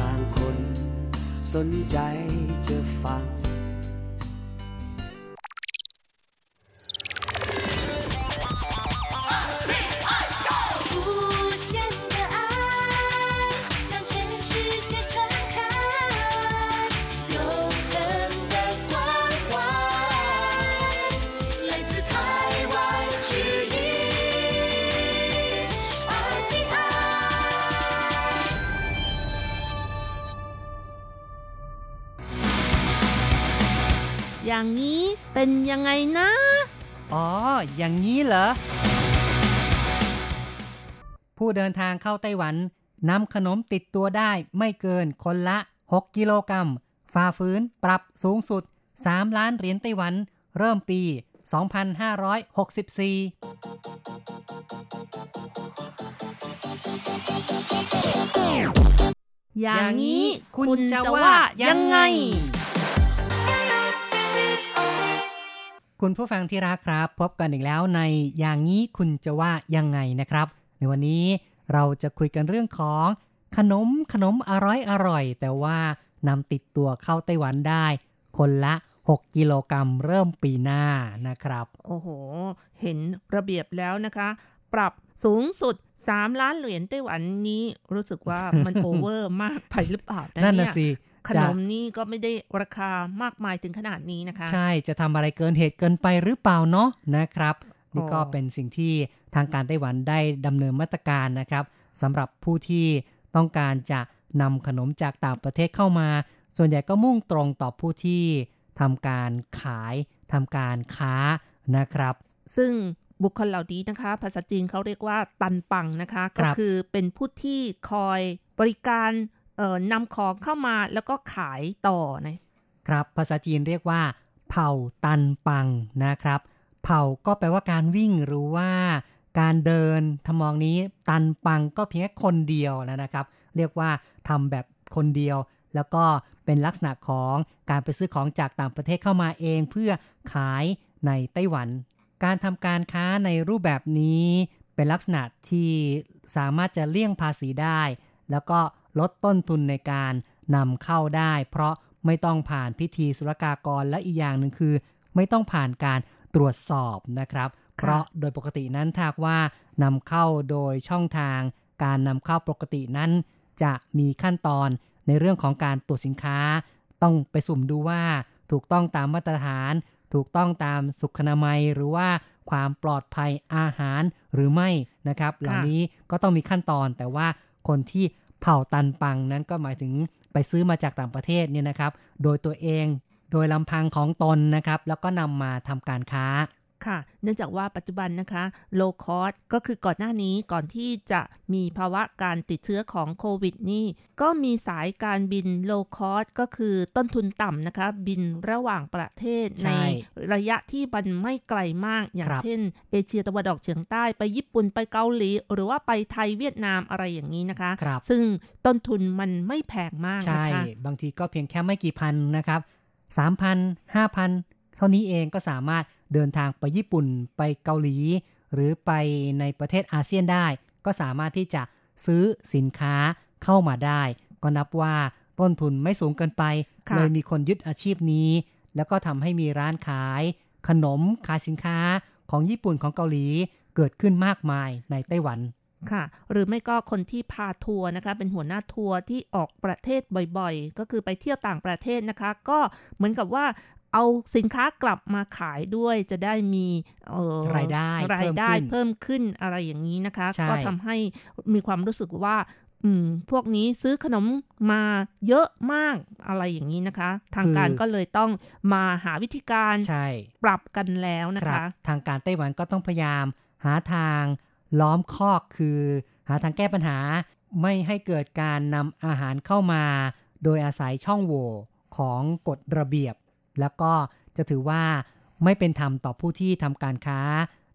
ต่างคน สนใจจะฟัง อย่างนี้เป็นยังไงนะ อ๋อ อย่างนี้เหรอ ผู้เดินทางเข้าไต้หวันนำขนมติดตัวได้ไม่เกินคนละ 6 กิโลกรัมฝ่าฝืนปรับสูงสุด 3 ล้านเหรียญไต้หวัน เริ่มปี 2564อย่างนี้คุณจะว่ายังไง คุณผู้ฟังที่รักครับ พบกันอีกแล้วในอย่างนี้คุณจะว่ายังไงนะครับ ในวันนี้เราจะคุยกันเรื่องของ ขนมขนมอร่อยอร่อย แต่ว่านำติดตัวเข้าไต้หวันได้ คนละ 6 กิโลกรัมเริ่มปีหน้านะครับ โอ้โห เห็นระเบียบแล้วนะคะ ปรับสูงสุด 3 ล้านเหรียญไต้หวันนี้รู้สึกว่ามันโอเวอร์มากไปหรือเปล่านั่นน่ะสิ ขนมนี่ก็ไม่ได้ราคามากมายถึงขนาดนี้นะคะ ใช่จะทำอะไรเกินเหตุเกินไปหรือเปล่าเนาะนะครับ นี่ก็เป็นสิ่งที่ทางการไต้หวันได้ดำเนินมาตรการนะครับสำหรับผู้ที่ต้องการจะนำขนมจากต่างประเทศเข้ามา ส่วนใหญ่ก็มุ่งตรงต่อผู้ที่ทำการขายทำการค้านะครับ ซึ่งบุคคลเหล่านี้นะคะ ภาษาจีนเขาเรียกว่าตันปังนะคะ ก็คือเป็นผู้ที่คอยบริการ เอ่อนำของเข้ามาแล้วก็ขายต่อนะครับภาษาจีนเรียกว่า เผาตันปังนะครับ เผาก็แปลว่าการวิ่งหรือว่า การเดินทำมองนี้ตันปังก็เพียงแค่คนเดียวนะครับ เรียกว่าทำแบบคนเดียว แล้วก็เป็นลักษณะของการไปซื้อของจากต่างประเทศเข้ามาเองเพื่อขายในไต้หวัน การทำการค้าในรูปแบบนี้เป็นลักษณะที่สามารถจะเลี่ยงภาษีได้ แล้วก็ ลดต้นทุนในการนำเข้าได้ เพราะไม่ต้องผ่านพิธีศุลกากรและอีกอย่างหนึ่งคือ ไม่ต้องผ่านการตรวจสอบนะครับ เพราะโดยปกตินั้นถ้าว่านำเข้าโดยช่องทาง การนำเข้าปกตินั้น จะมีขั้นตอนในเรื่องของการตรวจสินค้า ต้องไปสุ่มดูว่า ถูกต้องตามมาตรฐาน ถูกต้องตามสุขนามัยหรือว่าความปลอดภัยอาหารหรือไม่นะครับ เหล่านี้ก็ต้องมีขั้นตอนแต่ว่าคนที่ เผ่าตันปังนั้นก็หมายถึงไปซื้อมาจากต่างประเทศเนี่ยนะครับ โดยตัวเองโดยลำพังของตนนะครับ แล้วก็นำมาทำการค้า ค่ะ เนื่องจากว่าปัจจุบันนะคะ low cost ก็คือก่อนหน้านี้ก่อนที่จะมีภาวะการติดเชื้อของโควิดนี่ก็มีสายการบิน low cost ก็คือต้นทุนต่ำนะคะ บินระหว่างประเทศในระยะที่มันไม่ไกลมาก อย่างเช่น เอเชียตะวันออกเฉียงใต้ไปญี่ปุ่นไปเกาหลี หรือว่าไปไทยเวียดนามอะไรอย่างนี้นะคะคซึ่งต้นทุนมันไม่แพงมากนะคะใช่บางทีก็เพียงแค่ไม่กี่พันนะครับ3,000 5,000 เท่านี้เองก็สามารถเดินทางไปญี่ปุ่นไปเกาหลี หรือไปในประเทศอาเซียนได้ ก็สามารถที่จะซื้อสินค้าเข้ามาได้ ก็นับว่าต้นทุนไม่สูงเกินไป เลยมีคนยึดอาชีพนี้ แล้วก็ทำให้มีร้านขาย ขนมขายสินค้าของญี่ปุ่นของเกาหลีเกิดขึ้นมากมายในไต้หวันค่ะ หรือไม่ก็คนที่พาทัวร์นะคะ เป็นหัวหน้าทัวร์ที่ออกประเทศบ่อยๆ ก็คือไปเที่ยวต่างประเทศนะคะ ก็เหมือนกับว่า เอาสินค้ากลับมาขายด้วยจะได้มีรายได้รายได้เพิ่มขึ้นอะไรอย่างนี้นะคะ ก็ทำให้มีความรู้สึกว่าอืมพวกนี้ซื้อขนมมาเยอะมากอะไรอย่างนี้นะคะ ทางการก็เลยต้องมาหาวิธีการปรับกันแล้วนะคะทางการไต้หวันก็ต้องพยายามหาทางล้อมคอกคือ หาทางแก้ปัญหาไม่ให้เกิดการนำอาหารเข้ามา โดยอาศัยช่องโหว่ของกฎระเบียบ แล้วก็จะถือว่าไม่เป็นธรรมต่อผู้ที่ทำการค้า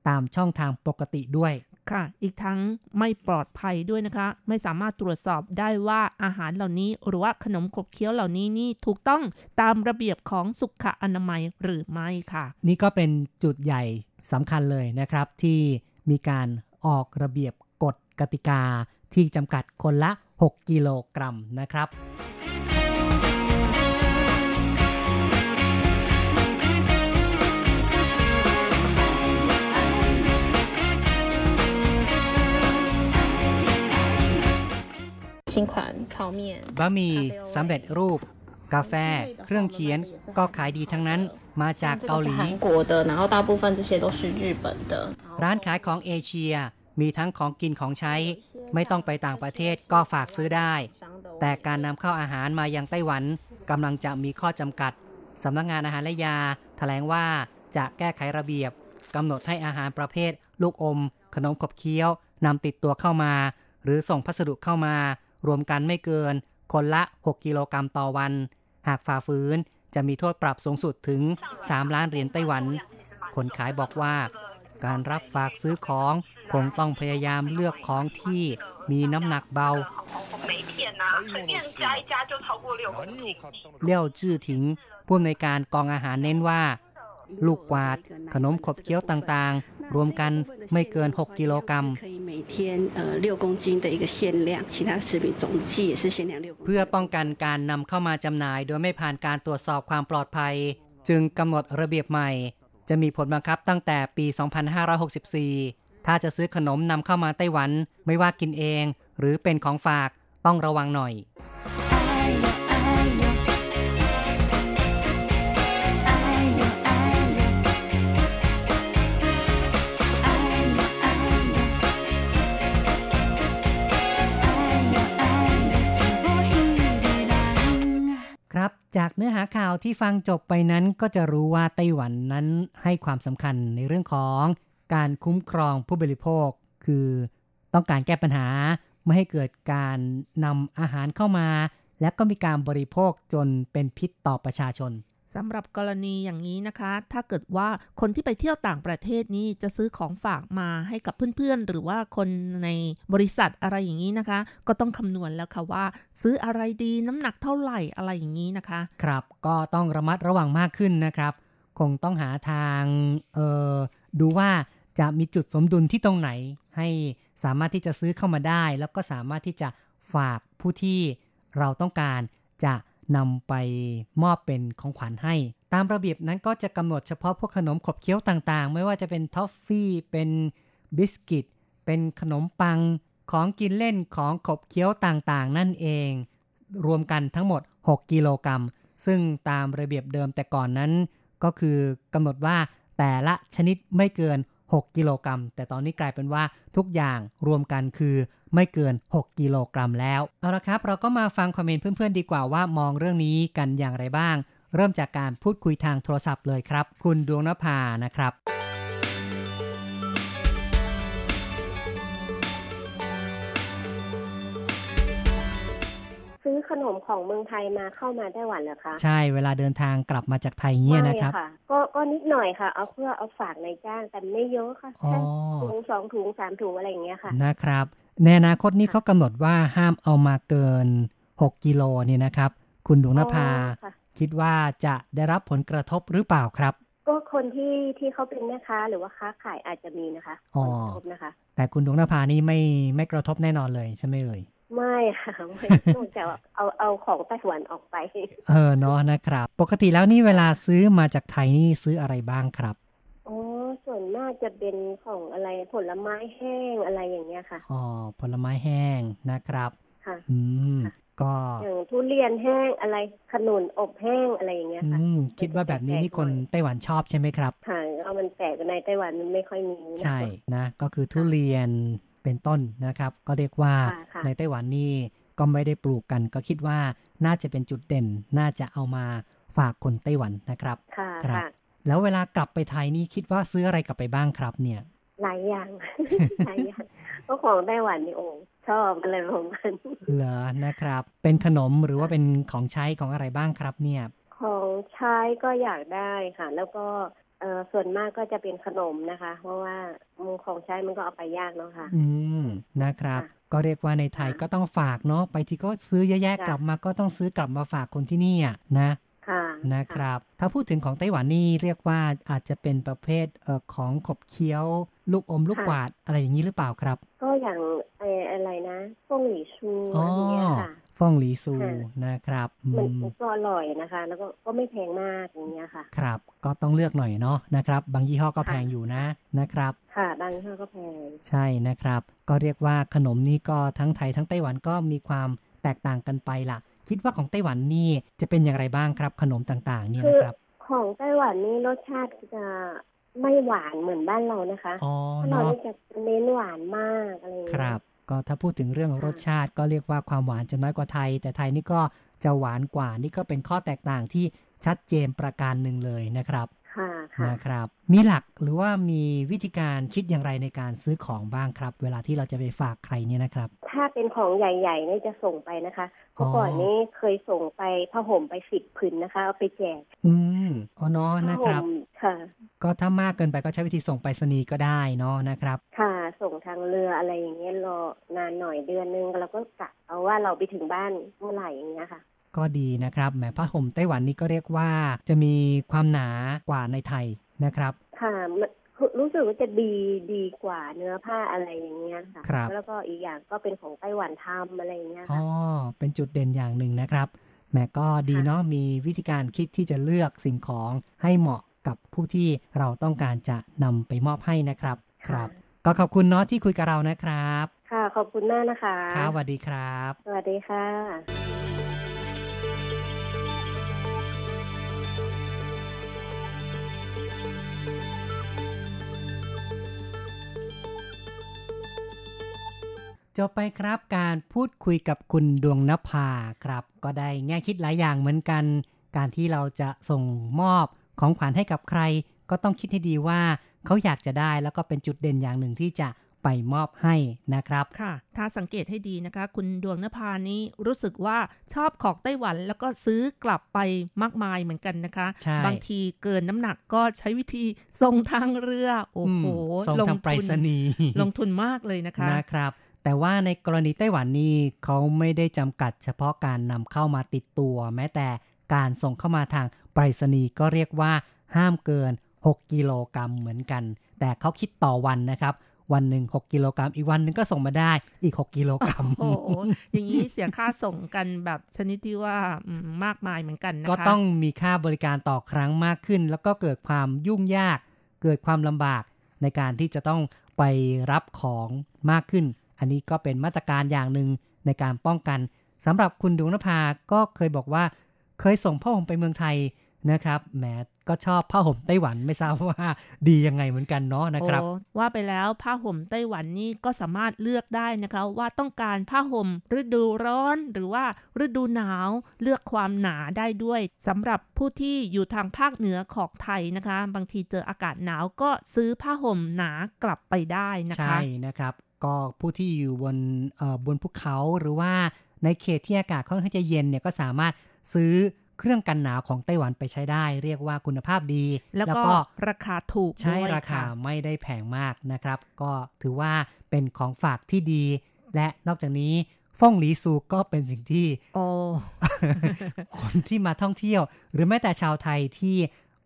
ตามช่องทางปกติด้วยค่ะ อีกทั้งไม่ปลอดภัยด้วยนะคะ ไม่สามารถตรวจสอบได้ว่าอาหารเหล่านี้ หรือว่าขนมขบเคี้ยวเหล่านี้นี่ถูกต้องตามระเบียบของสุขอนามัยหรือไม่ค่ะ นี่ก็เป็นจุดใหญ่สำคัญเลยนะครับ ที่มีการออกระเบียบกฎกติกาที่จำกัดคนละ 6 กิโลกรัมนะครับ 新款泡面บะหมี่สำเร็จรูป กาแฟ เครื่องเขียนก็ขายดีทั้งนั้นมาจากเกาหลีร้านขายของเอเชียมีทั้งของกินของใช้ ไม่ต้องไปต่างประเทศก็ฝากซื้อได้ แต่การนำเข้าอาหารมายังไต้หวันกำลังจะมีข้อจำกัดสำนักงงานอาหารและยา แถลงว่าจะแก้ไขระเบียบกำหนดให้อาหารประเภท ลูกอม ขนมขบเคี้ยวนำติดตัวเข้ามา หรือส่งพัสดุเข้ามา รวมกันไม่เกิน คนละ 6 กิโลกรัมต่อวัน หากฝ่าฝืนจะมีโทษปรับสูงสุดถึง 3 ล้านเหรียญไต้หวัน คนขายบอกว่า การรับฝากซื้อของคงต้องพยายามเลือกของที่มีน้ำหนักเบาเลี้ยวจื้อถิงผู้ในการกองอาหารเน้นว่า ลูกกวาด ขนมขบเคี้ยวต่าง รวมกันไม่เกิน 6 กิโลกรัม เพื่อป้องกันการนำเข้ามาจำหน่าย โดยไม่ผ่านการตรวจสอบความปลอดภัย จึงกำหนดระเบียบใหม่ จะมีผลบังคับตั้งแต่ปี 2564 ถ้าจะซื้อขนมนำเข้ามาไต้หวัน ไม่ว่ากินเอง หรือเป็นของฝากต้องระวังหน่อย จากเนื้อหาข่าวที่ฟังจบไปนั้นก็จะรู้ว่าไต้หวันนั้นให้ความสำคัญในเรื่องของการคุ้มครองผู้บริโภค คือต้องการแก้ปัญหาไม่ให้เกิดการนำอาหารเข้ามา และก็มีการบริโภคจนเป็นพิษต่อประชาชน สำหรับกรณีอย่างนี้นะคะ ถ้าเกิดว่าคนที่ไปเที่ยวต่างประเทศนี้จะซื้อของฝากมาให้กับเพื่อนๆ หรือว่าคนในบริษัทอะไรอย่างนี้นะคะ ก็ต้องคำนวณแล้วค่ะว่า ซื้ออะไรดีน้ำหนักเท่าไหร่อะไรอย่างนี้นะคะ ครับก็ต้องระมัดระวังมากขึ้นนะครับ คงต้องหาทางเออดูว่าจะมีจุดสมดุลที่ตรงไหน ให้สามารถที่จะซื้อเข้ามาได้ แล้วก็สามารถที่จะฝากผู้ที่เราต้องการจะ นำไปมอบเป็นของขวัญให้ ตามระเบียบนั้นก็จะกำหนดเฉพาะพวกขนมขบเคี้ยวต่างๆ ไม่ว่าจะเป็นทอฟฟี่ เป็นบิสกิต เป็นขนมปัง ของกินเล่นของขบเคี้ยวต่างๆ นั่นเอง รวมกันทั้งหมด 6 กิโลกรัม ซึ่งตามระเบียบเดิมแต่ก่อนนั้น ก็คือกำหนดว่าแต่ละชนิดไม่เกิน 6 กิโลกรัม แต่ตอนนี้กลายเป็นว่าทุกอย่างรวมกันคือไม่เกิน 6 กิโลกรัมแล้ว เอาละครับ เราก็มาฟังคอมเมนต์เพื่อนๆดีกว่าว่ามองเรื่องนี้กันอย่างไรบ้าง เริ่มจากการพูดคุยทางโทรศัพท์เลยครับ คุณดวงนภานะครับ ขนมของเมืองไทยมาเข้ามาไต้หวันเหรอคะ ใช่เวลาเดินทางกลับมาจากไทยเนี่ยนะครับก็ก็นิดหน่อยค่ะ เอาเพื่อเอาฝากในจ้างแต่ไม่เยอะค่ะแค่ถุงสองถุงสามถุงอะไรอย่างเงี้ยค่ะนะครับในอนาคตนี้เขากำหนดว่าห้ามเอามาเกิน 6 กิโลนี่นะครับ คุณดวงนภา คิดว่าจะได้รับผลกระทบหรือเปล่าครับ ก็คนที่ที่เขาเป็นแม่ค้าหรือว่าค้าขายอาจจะมีนะคะอ๋อนะคะ แต่คุณดวงนภานี่ไม่ไม่กระทบแน่นอนเลยใช่ไหมเอ่ย ไม่ค่ะไม่นอกจากเอาเอาของไต้หวันออกไป เออเนาะนะครับ ปกติแล้วนี่เวลาซื้อมาจากไทยนี่ซื้ออะไรบ้างครับส่วนมากจะเป็นของอะไรผลไม้แห้งอะไรอย่างเงี้ยค่ะอ๋อผลไม้แห้งนะครับค่ะอืมก็อย่างทุเรียนแห้งอะไรขนุนอบแห้งอะไรอย่างเงี้ยค่ะอืมคิดว่าแบบนี้นี่คนไต้หวันชอบใช่ไหมครับค่ะเอามันแปลกในไต้หวันมันไม่ค่อยมีใช่นะ ก็คือทุเรียน เป็นต้นนะครับ ก็เรียกว่าในไต้หวันนี่ก็ไม่ได้ปลูกกัน ก็คิดว่าน่าจะเป็นจุดเด่น น่าจะเอามาฝากคนไต้หวันนะครับค่ะแล้วเวลากลับไปไทยนี่คิดว่าซื้ออะไรกลับไปบ้างครับเนี่ยหลายอย่างหลายอย่างก็ของไต้หวันนี่โอ้ชอบอะไรประมาณเหรอนะครับ เป็นขนมหรือว่าเป็นของใช้ของอะไรบ้างครับเนี่ย ของใช้ก็อยากได้ค่ะ แล้วก็ เออส่วนมากก็จะเป็นขนมนะคะ เพราะว่าของใช้มันก็เอาไปยากเนาะค่ะ อืมนะครับ ก็เรียกว่าในไทยก็ต้องฝากเนาะไปที่ก็ซื้อแยกๆกลับมาก็ต้องซื้อกลับมาฝากคนที่นี่อะนะนะครับ ถ้าพูดถึงของไต้หวันนี่เรียกว่าอาจจะเป็นประเภทเอ่อของขบเคี้ยว ลูกอมลูกกวาดอะไรอย่างนี้หรือเปล่าครับ ก็อย่างไออะไรนะฟงหลี่ชูอันนี้ค่ะ ฟงหลี่ซูนะครับมันก็อร่อยนะคะ แล้วก็ก็ไม่แพงมากอย่างเงี้ยค่ะ ครับ ก็ต้องเลือกหน่อยเนาะนะครับ บางยี่ห้อก็แพงอยู่นะนะครับ ค่ะ บางยี่ห้อก็แพง ใช่นะครับ ก็เรียกว่าขนมนี่ก็ทั้งไทยทั้งไต้หวันก็มีความแตกต่างกันไปล่ะ คิดว่าของไต้หวันนี่จะเป็นอย่างไรบ้างครับ ขนมต่างๆ เนี่ยนะครับ ของไต้หวันนี่รสชาติจะไม่หวานเหมือนบ้านเรานะคะอ๋อเราจะเน้นหวานมากอะไรครับ ก็ถ้าพูดถึงเรื่องรสชาติ ก็เรียกว่าความหวานจะน้อยกว่าไทย แต่ไทยนี่ก็จะหวานกว่านี่ก็เป็นข้อแตกต่างที่ชัดเจนประการหนึ่งเลยนะครับนะครับ มีหลักหรือว่ามีวิธีการคิดอย่างไรในการซื้อของบ้างครับ เวลาที่เราจะไปฝากใครเนี่ยนะครับ ถ้าเป็นของใหญ่ๆนี่จะส่งไปนะคะเมื่อก่อนนี้เคยส่งไปผ้าห่มไปสิบผืนนะคะ เอาไปแจก อืมอ๋อเนาะนะครับค่ะ ก็ถ้ามากเกินไปก็ใช้วิธีส่งไปรษณีย์ก็ได้เนาะนะครับ ค่ะส่งทางเรืออะไรอย่างเงี้ยรอนานหน่อยเดือนนึงเราก็กะเอาว่าเราไปถึงบ้านเมื่อไหร่อย่างเงี้ยค่ะก็ดีนะครับแหมผ้าห่มไต้หวันนี่ก็เรียกว่าจะมีความหนากว่าในไทยนะครับ ค่ะ รู้สึกว่าจะดีดีกว่าเนื้อผ้าอะไรอย่างเงี้ยค่ะครับ แล้วก็อีกอย่างก็เป็นของไต้หวันทำอะไรอย่างเงี้ยอ๋อเป็นจุดเด่นอย่างหนึ่งนะครับแหมก็ดีเนาะมีวิธีการคิดที่จะเลือกสิ่งของให้เหมาะกับผู้ที่เราต้องการจะนำไปมอบให้นะครับ ครับ ก็ขอบคุณเนาะที่คุยกับเรานะครับค่ะ ขอบคุณมากนะคะ ครับสวัสดีครับ สวัสดีค่ะ จบไปครับการพูดคุยกับคุณดวงนภาครับ ก็ได้แง่คิดหลายอย่างเหมือนกัน การที่เราจะส่งมอบของขวัญให้กับใคร ก็ต้องคิดให้ดีว่าเขาอยากจะได้แล้วก็เป็นจุดเด่นอย่างหนึ่งที่จะไปมอบให้นะครับ ค่ะ ถ้าสังเกตให้ดีนะคะ คุณดวงนภานี้รู้สึกว่าชอบของไต้หวัน แล้วก็ซื้อกลับไปมากมายเหมือนกันนะคะ บางทีเกินน้ำหนักก็ใช้วิธีส่งทางเรือ โอ้โหลงทุนลงทุนมากเลยนะคะนะครับ แต่ว่าในกรณีไต้หวันนี่เขาไม่ได้จำกัดเฉพาะการนำเข้ามาติดตัว แม้แต่การส่งเข้ามาทางไปรษณีย์ก็เรียกว่า ห้ามเกิน 6 กิโลกรัมเหมือนกัน แต่เขาคิดต่อวันนะครับ วันหนึ่ง6กิโลกรัมอีกวันหนึ่งก็ส่งมาได้อีก 6กิโลกรัมโอ้โหอย่างนี้เสียค่าส่งกันแบบชนิดที่ว่ามากมายเหมือนกันนะคะก็ต้องมีค่าบริการต่อครั้งมากขึ้น แล้วก็เกิดความยุ่งยาก เกิดความลำบากในการที่จะต้องไปรับของมากขึ้น อันนี้ก็เป็นมาตรการอย่างหนึ่งในการป้องกันสำหรับคุณดวงนภาก็เคยบอกว่า เคยส่งผ้าห่มไปเมืองไทยนะครับแหมก็ชอบผ้าห่มไต้หวันไม่ทราบว่าดียังไงเหมือนกันเนาะนะครับว่าไปแล้วผ้าห่มไต้หวันนี่ก็สามารถเลือกได้นะคะว่าต้องการผ้าห่มฤดูร้อนหรือว่าฤดูหนาวเลือกความหนาได้ด้วยสำหรับผู้ที่อยู่ทางภาคเหนือของไทยนะคะ บางทีเจออากาศหนาวก็ซื้อผ้าห่มหนากลับไปได้นะคะใช่นะครับ ก็ผู้ที่อยู่บนบนภูเขาหรือว่าในเขตที่อากาศค่อนข้างจะเย็นเนี่ยก็สามารถซื้อเครื่องกันหนาวของไต้หวันไปใช้ได้ เรียกว่าคุณภาพดี แล้วก็ราคาถูกใช่ราคาไม่ได้แพงมากนะครับ ก็ถือว่าเป็นของฝากที่ดี และนอกจากนี้ฟ่องหลีซูก็เป็นสิ่งที่โอ้คนที่มาท่องเที่ยว หรือแม้แต่ชาวไทยที่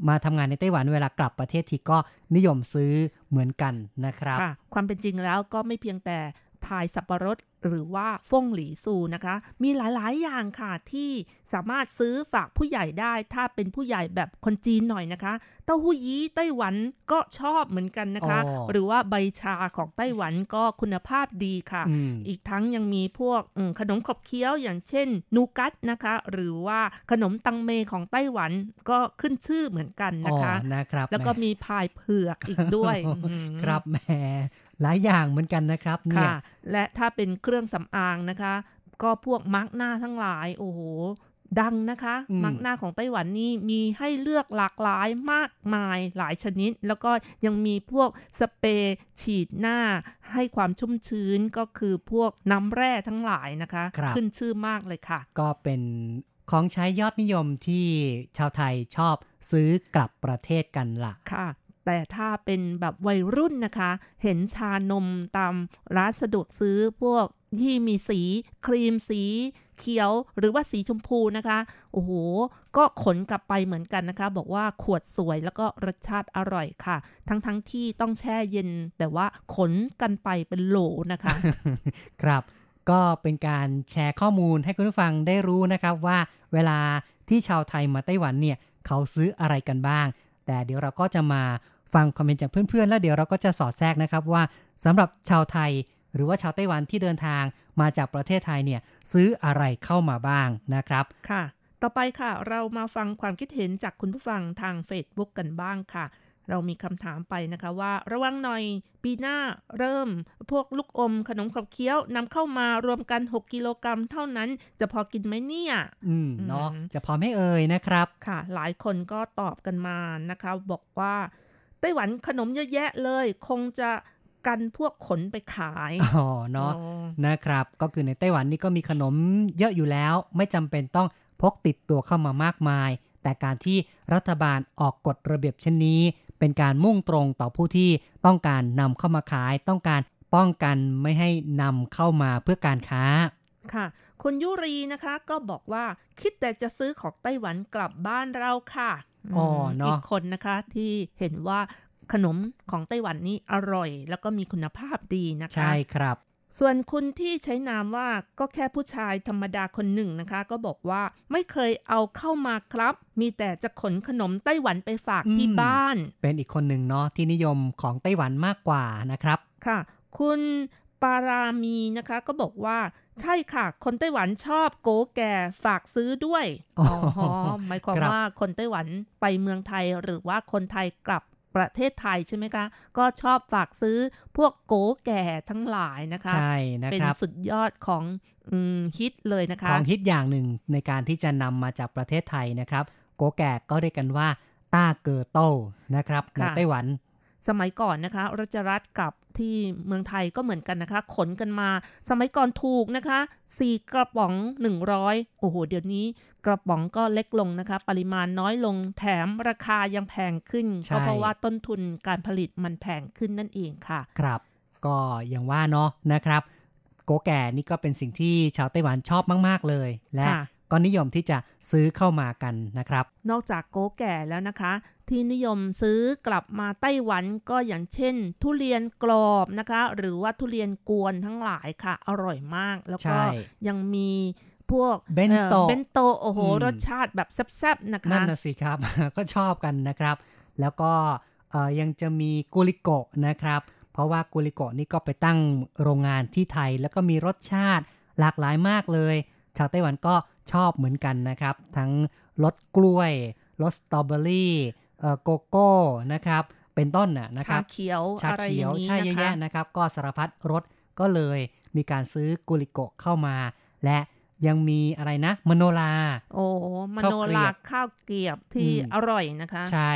มาทำงานในไต้หวันเวลากลับประเทศทีก็นิยมซื้อเหมือนกันนะครับ ความเป็นจริงแล้วก็ไม่เพียงแต่ พายสับปะรด หรือว่าฟงหลีซูนะคะ มีหลายๆ อย่างค่ะที่สามารถซื้อฝากผู้ใหญ่ได้ ถ้าเป็นผู้ใหญ่แบบคนจีนหน่อยนะคะ เต้าหู้ยี้ไต้หวันก็ชอบเหมือนกันนะคะ หรือว่าใบชาของไต้หวันก็คุณภาพดีค่ะอีกทั้งยังมีพวกขนมขบเคี้ยวอย่างเช่น นูกัตนะคะ หรือว่าขนมตังเมของไต้หวันก็ขึ้นชื่อเหมือนกันนะคะนะครับ แล้วก็มีพายเผือกอีกด้วย ครับแหม หลายอย่างเหมือนกันนะครับเนี่ยและถ้าเป็นเครื่องสำอางนะคะ ก็พวกมาร์กหน้าทั้งหลาย โอ้โห ดังนะคะมักหน้าของไต้หวันนี่มีให้เลือกหลากหลายมากมายหลายชนิด แล้วก็ยังมีพวกสเปรย์ฉีดหน้าให้ความชุ่มชื้นก็คือพวกน้ำแร่ทั้งหลายนะคะคขึ้นชื่อมากเลยค่ะ ก็เป็นของใช้ยอดนิยมที่ชาวไทยชอบซื้อกลับประเทศกันละค่ะ แต่ถ้าเป็นแบบวัยรุ่นนะคะ เห็นชานมตามร้านสะดวกซื้อพวกที่มีสีครีมสีเขียวหรือว่าสีชมพูนะคะ โอ้โห ก็ขนกลับไปเหมือนกันนะคะ บอกว่าขวดสวยแล้วก็รสชาติอร่อยค่ะ ทั้งๆทที่ต้องแช่เย็น แต่ว่าขนกันไปเป็นโหลนะคะ ครับ ก็เป็นการแชร์ข้อมูลให้คุณผู้ฟังได้รู้นะครับว่าเวลาที่ชาวไทยมาไต้หวันเนี่ย เขาซื้ออะไรกันบ้าง แต่เดี๋ยวเราก็จะมา ฟังคอมเมนต์จากเพื่อนๆ แล้วเดี๋ยวเราก็จะสอดแทรกนะครับว่าสำหรับชาวไทย หรือว่าชาวไต้หวันที่เดินทางมาจากประเทศไทยเนี่ยซื้ออะไรเข้ามาบ้างนะครับค่ะ ต่อไปค่ะ เรามาฟังความคิดเห็นจากคุณผู้ฟังทาง Facebook กันบ้างค่ะ เรามีคำถามไปนะคะว่า ระวังหน่อยปีหน้าเริ่ม พวกลูกอมขนมขบเคี้ยวนำเข้ามารวมกัน 6 กิโลกรัมเท่านั้น จะพอกินไหมเนี่ย อืมเนาะจะพอไม่เอ่ยนะครับค่ะ หลายคนก็ตอบกันมานะคะ บอกว่าไต้หวันขนมเยอะแยะเลย คงจะกันพวกขนไปขาย อ๋อ เนาะนะครับ ก็คือในไต้หวันนี่ก็มีขนมเยอะอยู่แล้ว ไม่จำเป็นต้องพกติดตัวเข้ามามากมาย แต่การที่รัฐบาลออกกฎระเบียบเช่นนี้ เป็นการมุ่งตรงต่อผู้ที่ต้องการนำเข้ามาขาย ต้องการป้องกันไม่ให้นำเข้ามาเพื่อการค้า ค่ะ คุณยุรีนะคะก็บอกว่าคิดแต่จะซื้อของไต้หวันกลับบ้านเราค่ะ อ๋อเนาะอีกคนนะคะที่เห็นว่าขนมของไต้หวันนี้อร่อย แล้วก็มีคุณภาพดีนะคะ ใช่ครับ ส่วนคุณที่ใช้นามว่าก็แค่ผู้ชายธรรมดาคนหนึ่งนะคะ ก็บอกว่าไม่เคยเอาเข้ามาครับ มีแต่จะขนขนมไต้หวันไปฝากที่บ้าน เป็นอีกคนหนึ่งเนาะที่นิยมของไต้หวันมากกว่านะครับ ค่ะ คุณ ปารามีนะคะก็บอกว่าใช่ค่ะ คนไต้หวันชอบโกแก่ฝากซื้อด้วยอ๋อหมายความว่าคนไต้หวันไปเมืองไทยหรือว่าคนไทยกลับประเทศไทยใช่ไหมคะ ก็ชอบฝากซื้อพวกโกแก่ทั้งหลายนะคะ ใช่นะครับ เป็นสุดยอดของฮิตเลยนะคะ ของฮิตอย่างหนึ่งในการที่จะนำมาจากประเทศไทยนะครับ โกแก่ก็เรียกกันว่าต้าเกอโต้นะครับในไต้หวัน สมัยก่อนนะคะรัชรัตกับ ที่เมืองไทยก็เหมือนกันนะคะ ขนกันมา สมัยก่อนถูกนะคะสี่กระป๋อง 100 โอ้โห เดี๋ยวนี้กระป๋องก็เล็กลงนะคะ ปริมาณน้อยลงแถมราคายังแพงขึ้น ก็เพราะว่าต้นทุนการผลิตมันแพงขึ้นนั่นเองค่ะ ครับ ก็อย่างว่าเนาะนะครับ โกแก่นี่ก็เป็นสิ่งที่ชาวไต้หวันชอบมาก ๆ เลย และ ก็นิยมที่จะซื้อเข้ามากันนะครับ นอกจากโกแก่แล้วนะคะ ที่นิยมซื้อกลับมาไต้หวันก็อย่างเช่น ทุเรียนกรอบนะคะ หรือว่าทุเรียนกวนทั้งหลายค่ะ อร่อยมาก แล้วก็ยังมีพวกเบนโตเบนโตโอ้โห รสชาติแบบแซ่บๆนะคะนั่นนะสิครับ ก็ชอบกันนะครับ แล้วก็ยังจะมีกุลิโกะนะครับ เพราะว่ากุลิโกะนี่ก็ไปตั้งโรงงานที่ไทย แล้วก็มีรสชาติหลากหลายมากเลย ชาวไต้หวันก็ ชอบเหมือนกันนะครับ ทั้งรสกล้วยรสสตรอเบอรี่โกโก้นะครับ เป็นต้นน่ะนะครับ ชาเขียวชาเขียวใช่เยอะแยะนะครับ ก็สารพัดรสก็เลยมีการซื้อกูลิโกะเข้ามา และยังมีอะไรนะมโนราห์โอ้มโนราห์ข้าวเกรียบที่อร่อยนะคะ ใช่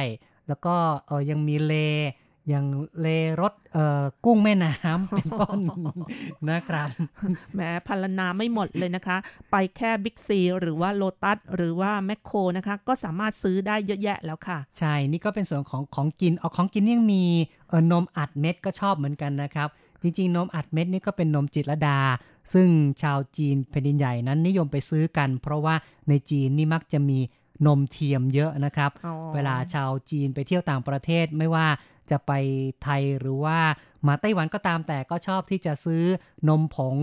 แล้วก็เออยังมี Lay's อย่าง Lay's รสเอ่อกุ้งแม่น้ำเป็นต้นนะครับแม้พัลนาไม่หมดเลยนะคะ ไปแค่บิ๊กซีหรือว่าโลตัสหรือว่าแมคโครนะคะ ก็สามารถซื้อได้เยอะแยะแล้วค่ะ ใช่ นี่ก็เป็นส่วนของของกินเอาของกินยังมีเออนมอัดเม็ดก็ชอบเหมือนกันนะครับ จริง ๆ นมอัดเม็ดนี่ก็เป็นนมจิตรดา ซึ่งชาวจีนแผ่นดินใหญ่นั้นนิยมไปซื้อกัน เพราะว่าในจีนนี่มักจะมีนมเทียมเยอะนะครับ เวลาชาวจีนไปเที่ยวต่างประเทศไม่ว่า จะไปไทยหรือว่ามาไต้หวันก็ตามแต่ก็ชอบที่จะซื้อนมผง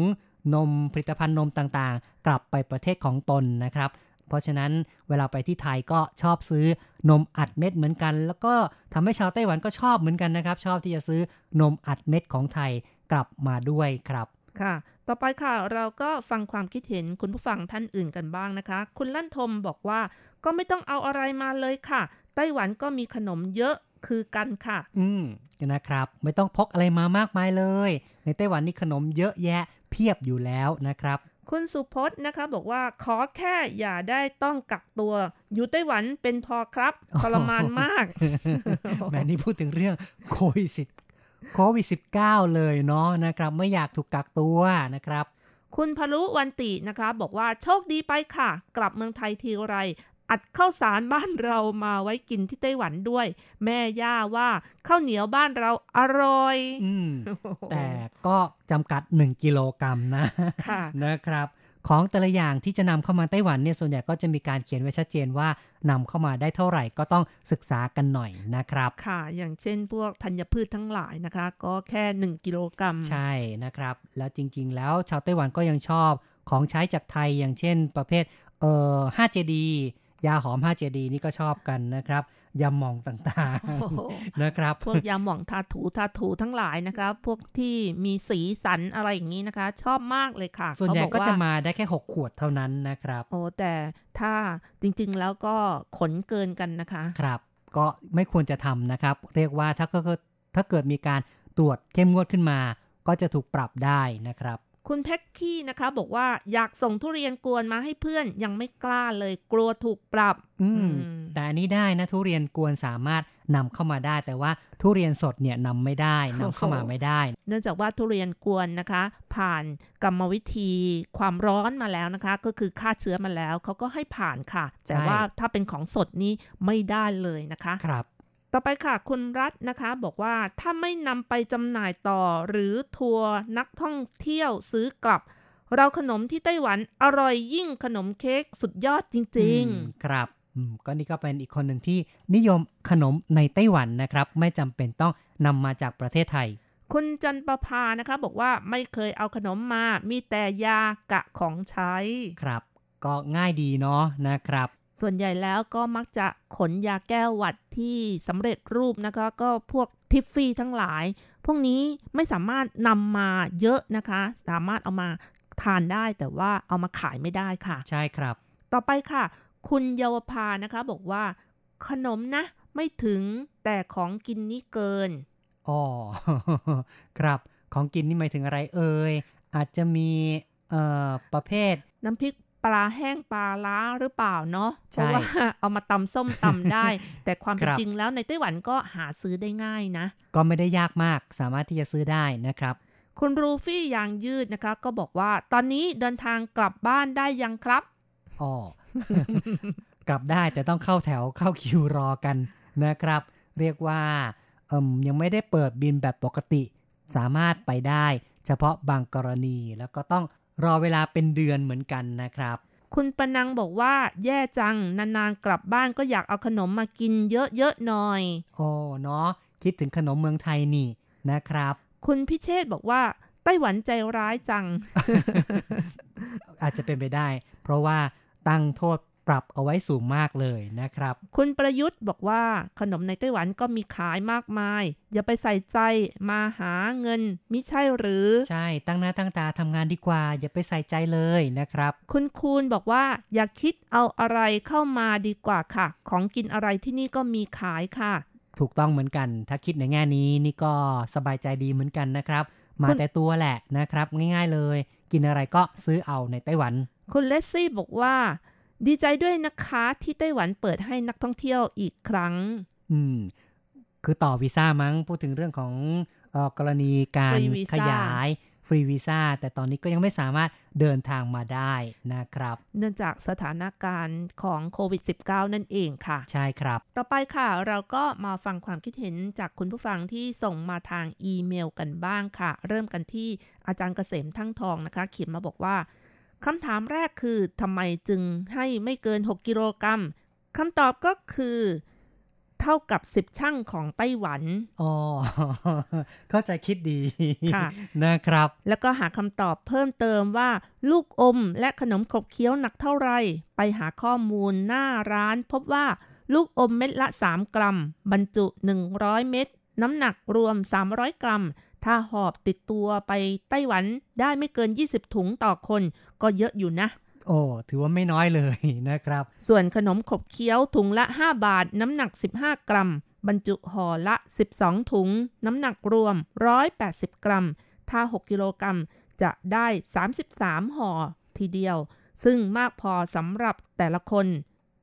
นมผลิตภัณฑ์นมต่างๆ กลับไปประเทศของตนนะครับ เพราะฉะนั้นเวลาไปที่ไทยก็ชอบซื้อนมอัดเม็ดเหมือนกัน แล้วก็ทำให้ชาวไต้หวันก็ชอบเหมือนกันนะครับ ชอบที่จะซื้อนมอัดเม็ดของไทยกลับมาด้วยครับค่ะ ต่อไปค่ะ เราก็ฟังความคิดเห็นคุณผู้ฟังท่านอื่นกันบ้างนะคะ คุณลั่นทมบอกว่าก็ไม่ต้องเอาอะไรมาเลยค่ะ ไต้หวันก็มีขนมเยอะ คือกันค่ะ อืมนะครับ ไม่ต้องพกอะไรมามากมายเลย ในไต้หวันนี่ขนมเยอะแยะเพียบอยู่แล้วนะครับคุณสุพจน์นะคะบอกว่าขอแค่อย่าได้ต้องกักตัว อยู่ไต้หวันเป็นพอครับทรมานมากแม่นี่พูดถึงเรื่องโควิดโควิด -19 เลยเนาะนะครับ ไม่อยากถูกกักตัวนะครับ คุณพลุวันตินะคะ บอกว่าโชคดีไปค่ะ กลับเมืองไทยทีไร อัดข้าวสารบ้านเรามาไว้กินที่ไต้หวันด้วย แม่ย่าว่าข้าวเหนียวบ้านเราอร่อยอืมแต่ก็จำกัด 1 กิโลกรัมนะค่ะนะครับของแต่ละอย่างที่จะนำเข้ามาไต้หวันเนี่ยส่วนใหญ่ก็จะมีการเขียนไว้ชัดเจนว่านำเข้ามาได้เท่าไหร่ก็ต้องศึกษากันหน่อยนะครับ ค่ะ อย่างเช่นพวกธัญพืชทั้งหลายนะคะ ก็แค่ 1 กิโลกรัม ใช่นะครับ แล้วจริง ๆ แล้วชาวไต้หวันก็ยังชอบของใช้จากไทยอย่างเช่น ประเภทเอ่อ 5JD ยาหอม 5JD นี่ก็ชอบกันนะครับยาหมองต่างโอ้โหๆนะครับ พวกยาหม่องทาถูทาถูทั้งหลายนะคะพวกที่มีสีสันอะไรอย่างนี้นะคะ ชอบมากเลยค่ะ ส่วนใหญ่เขาบอก็จะว่ามาได้แค่ 6 ขวดเท่านั้นนะครับ โอ้แต่ถ้าจริงๆแล้วก็ขนเกินกันนะคะ ครับ ก็ไม่ควรจะทำนะครับ เรียกว่าถ้าก็ถ้าเกิดมีการตรวจเข้มงวดขึ้นมา ก็จะถูกปรับได้นะครับ คุณแพ็กกี้นะคะบอกว่าอยากส่งทุเรียนกวนมาให้เพื่อนยังไม่กล้าเลยกลัวถูกปรับ อืมอืมแต่อันนี้ได้นะทุเรียนกวนสามารถนำเข้ามาได้ แต่ว่าทุเรียนสดเนี่ยนำไม่ได้นำเข้ามาไม่ได้ เนื่องจากว่าทุเรียนกวนนะคะ ผ่านกรรมวิธีความร้อนมาแล้วนะคะ ก็คือฆ่าเชื้อมาแล้วเขาก็ให้ผ่านค่ะ แต่ว่าถ้าเป็นของสดนี้ไม่ได้เลยนะคะครับ ต่อไปค่ะ คุณรัฐนะคะ บอกว่าถ้าไม่นำไปจำหน่ายต่อหรือทัวร์นักท่องเที่ยวซื้อกลับ เราขนมที่ไต้หวันอร่อยยิ่งขนมเค้กสุดยอดจริงอืมครับอืมก็นี่ก็เป็นอีกคนหนึ่งที่นิยมขนมในไต้หวันนะครับ ไม่จำเป็นต้องนำมาจากประเทศไทยๆคุณจันประภานะคะ บอกว่าไม่เคยเอาขนมมา มีแต่ยากะของใช้ครับ ก็ง่ายดีเนาะนะครับ ส่วนใหญ่แล้วก็มักจะขนยาแก้หวัดที่สำเร็จรูปนะคะ ก็พวกทิฟฟี่ทั้งหลาย พวกนี้ไม่สามารถนำมาเยอะนะคะ สามารถเอามาทานได้แต่ว่าเอามาขายไม่ได้ค่ะ ใช่ครับ ต่อไปค่ะ คุณเยาวภานะคะบอกว่า ขนมนะ ไม่ถึงแต่ของกินนี่เกินอ๋อครับของกินนี่หมายถึงอะไรเอ่ยอาจจะมีเอ่อประเภทน้ำพริก ปลาแห้งปลาล้าหรือเปล่าเนาะเพใช่ราะว่าเอามาตำส้มตำได้ แต่ความเป็นครับจริงแล้วในไต้หวันก็หาซื้อได้ง่ายนะ ก็ไม่ได้ยากมากสามารถที่จะซื้อได้นะครับ คุณรูฟี่ยางยืดนะคะ ก็บอกว่าตอนนี้เดินทางกลับบ้านได้ยังครับอ๋อกลับได้แต่ต้องเข้าแถวเข้าคิวรอกันนะครับ เรียกว่าเอิมยังไม่ได้เปิดบินแบบปกติ สามารถไปได้ เฉพาะบางกรณีแล้วก็ต้อง รอเวลาเป็นเดือนเหมือนกันนะครับ คุณปนังบอกว่าแย่จัง นานๆกลับบ้านก็อยากเอาขนมมากินเยอะๆหน่อยโอ้เนาะคิดถึงขนมเมืองไทยนี่นะครับ คุณพิเชษบอกว่าไต้หวันใจร้ายจัง อาจจะเป็นไปได้ เพราะว่าตั้งโทษ ปรับเอาไว้สูงมากเลยนะครับ คุณประยุทธ์บอกว่าขนมในไต้หวันก็มีขายมากมาย อย่าไปใส่ใจมาหาเงินมิใช่หรือ ใช่ตั้งหน้าตั้งตาทำงานดีกว่า อย่าไปใส่ใจเลยนะครับ คุณคูณบอกว่า อย่าคิดเอาอะไรเข้ามาดีกว่าค่ะ ของกินอะไรที่นี่ก็มีขายค่ะ ถูกต้องเหมือนกัน ถ้าคิดในแง่นี้นี่ก็สบายใจดีเหมือนกันนะครับ มาคุณแต่ตัวแหละนะครับ ง่าย ๆเลย กินอะไรก็ซื้อเอาในไต้หวัน คุณเลสซี่บอกว่า ดีใจด้วยนะคะที่ไต้หวันเปิดให้นักท่องเที่ยวอีกครั้ง อืม คือต่อวีซ่ามั้งพูดถึงเรื่องของเออกรณีการ Free visa ขยายฟรีวีซ่าแต่ตอนนี้ก็ยังไม่สามารถเดินทางมาได้นะครับ เนื่องจากสถานการณ์ของโควิด -19 นั่นเองค่ะ ใช่ครับ ต่อไปค่ะเราก็มาฟังความคิดเห็นจากคุณผู้ฟังที่ส่งมาทางอีเมลกันบ้างค่ะ เริ่มกันที่อาจารย์เกษมทั้งทองนะคะ เขียนมาบอกว่า คำถามแรกคือทำไมจึงให้ไม่เกิน 6 กิโลกรัมคำตอบก็คือ เท่ากับ 10 ช่างของไต้หวัน อ๋อ เข้าใจคิดดีค่ะนะครับ แล้วก็หาคำตอบเพิ่มเติมว่า ลูกอมและขนมขบเคี้ยวหนักเท่าไหรไปหาข้อมูลหน้าร้าน พบว่าลูกอมเม็ดละ 3 กรัม บรรจุ 100 เม็ดน้ำหนักรวม 300 กรัม ถ้าหอบติดตัวไปไต้หวันได้ไม่เกิน 20 ถุงต่อคน ก็เยอะอยู่นะ โอ้ถือว่าไม่น้อยเลยนะครับ ส่วนขนมขบเคี้ยวถุงละ 5 บาท น้ำหนัก 15 กรัม บรรจุห่อละ 12 ถุง น้ำหนักรวม 180 กรัม ถ้า 6 กิโลกรัมจะได้ 33 ห่อทีเดียว ซึ่งมากพอสำหรับแต่ละคน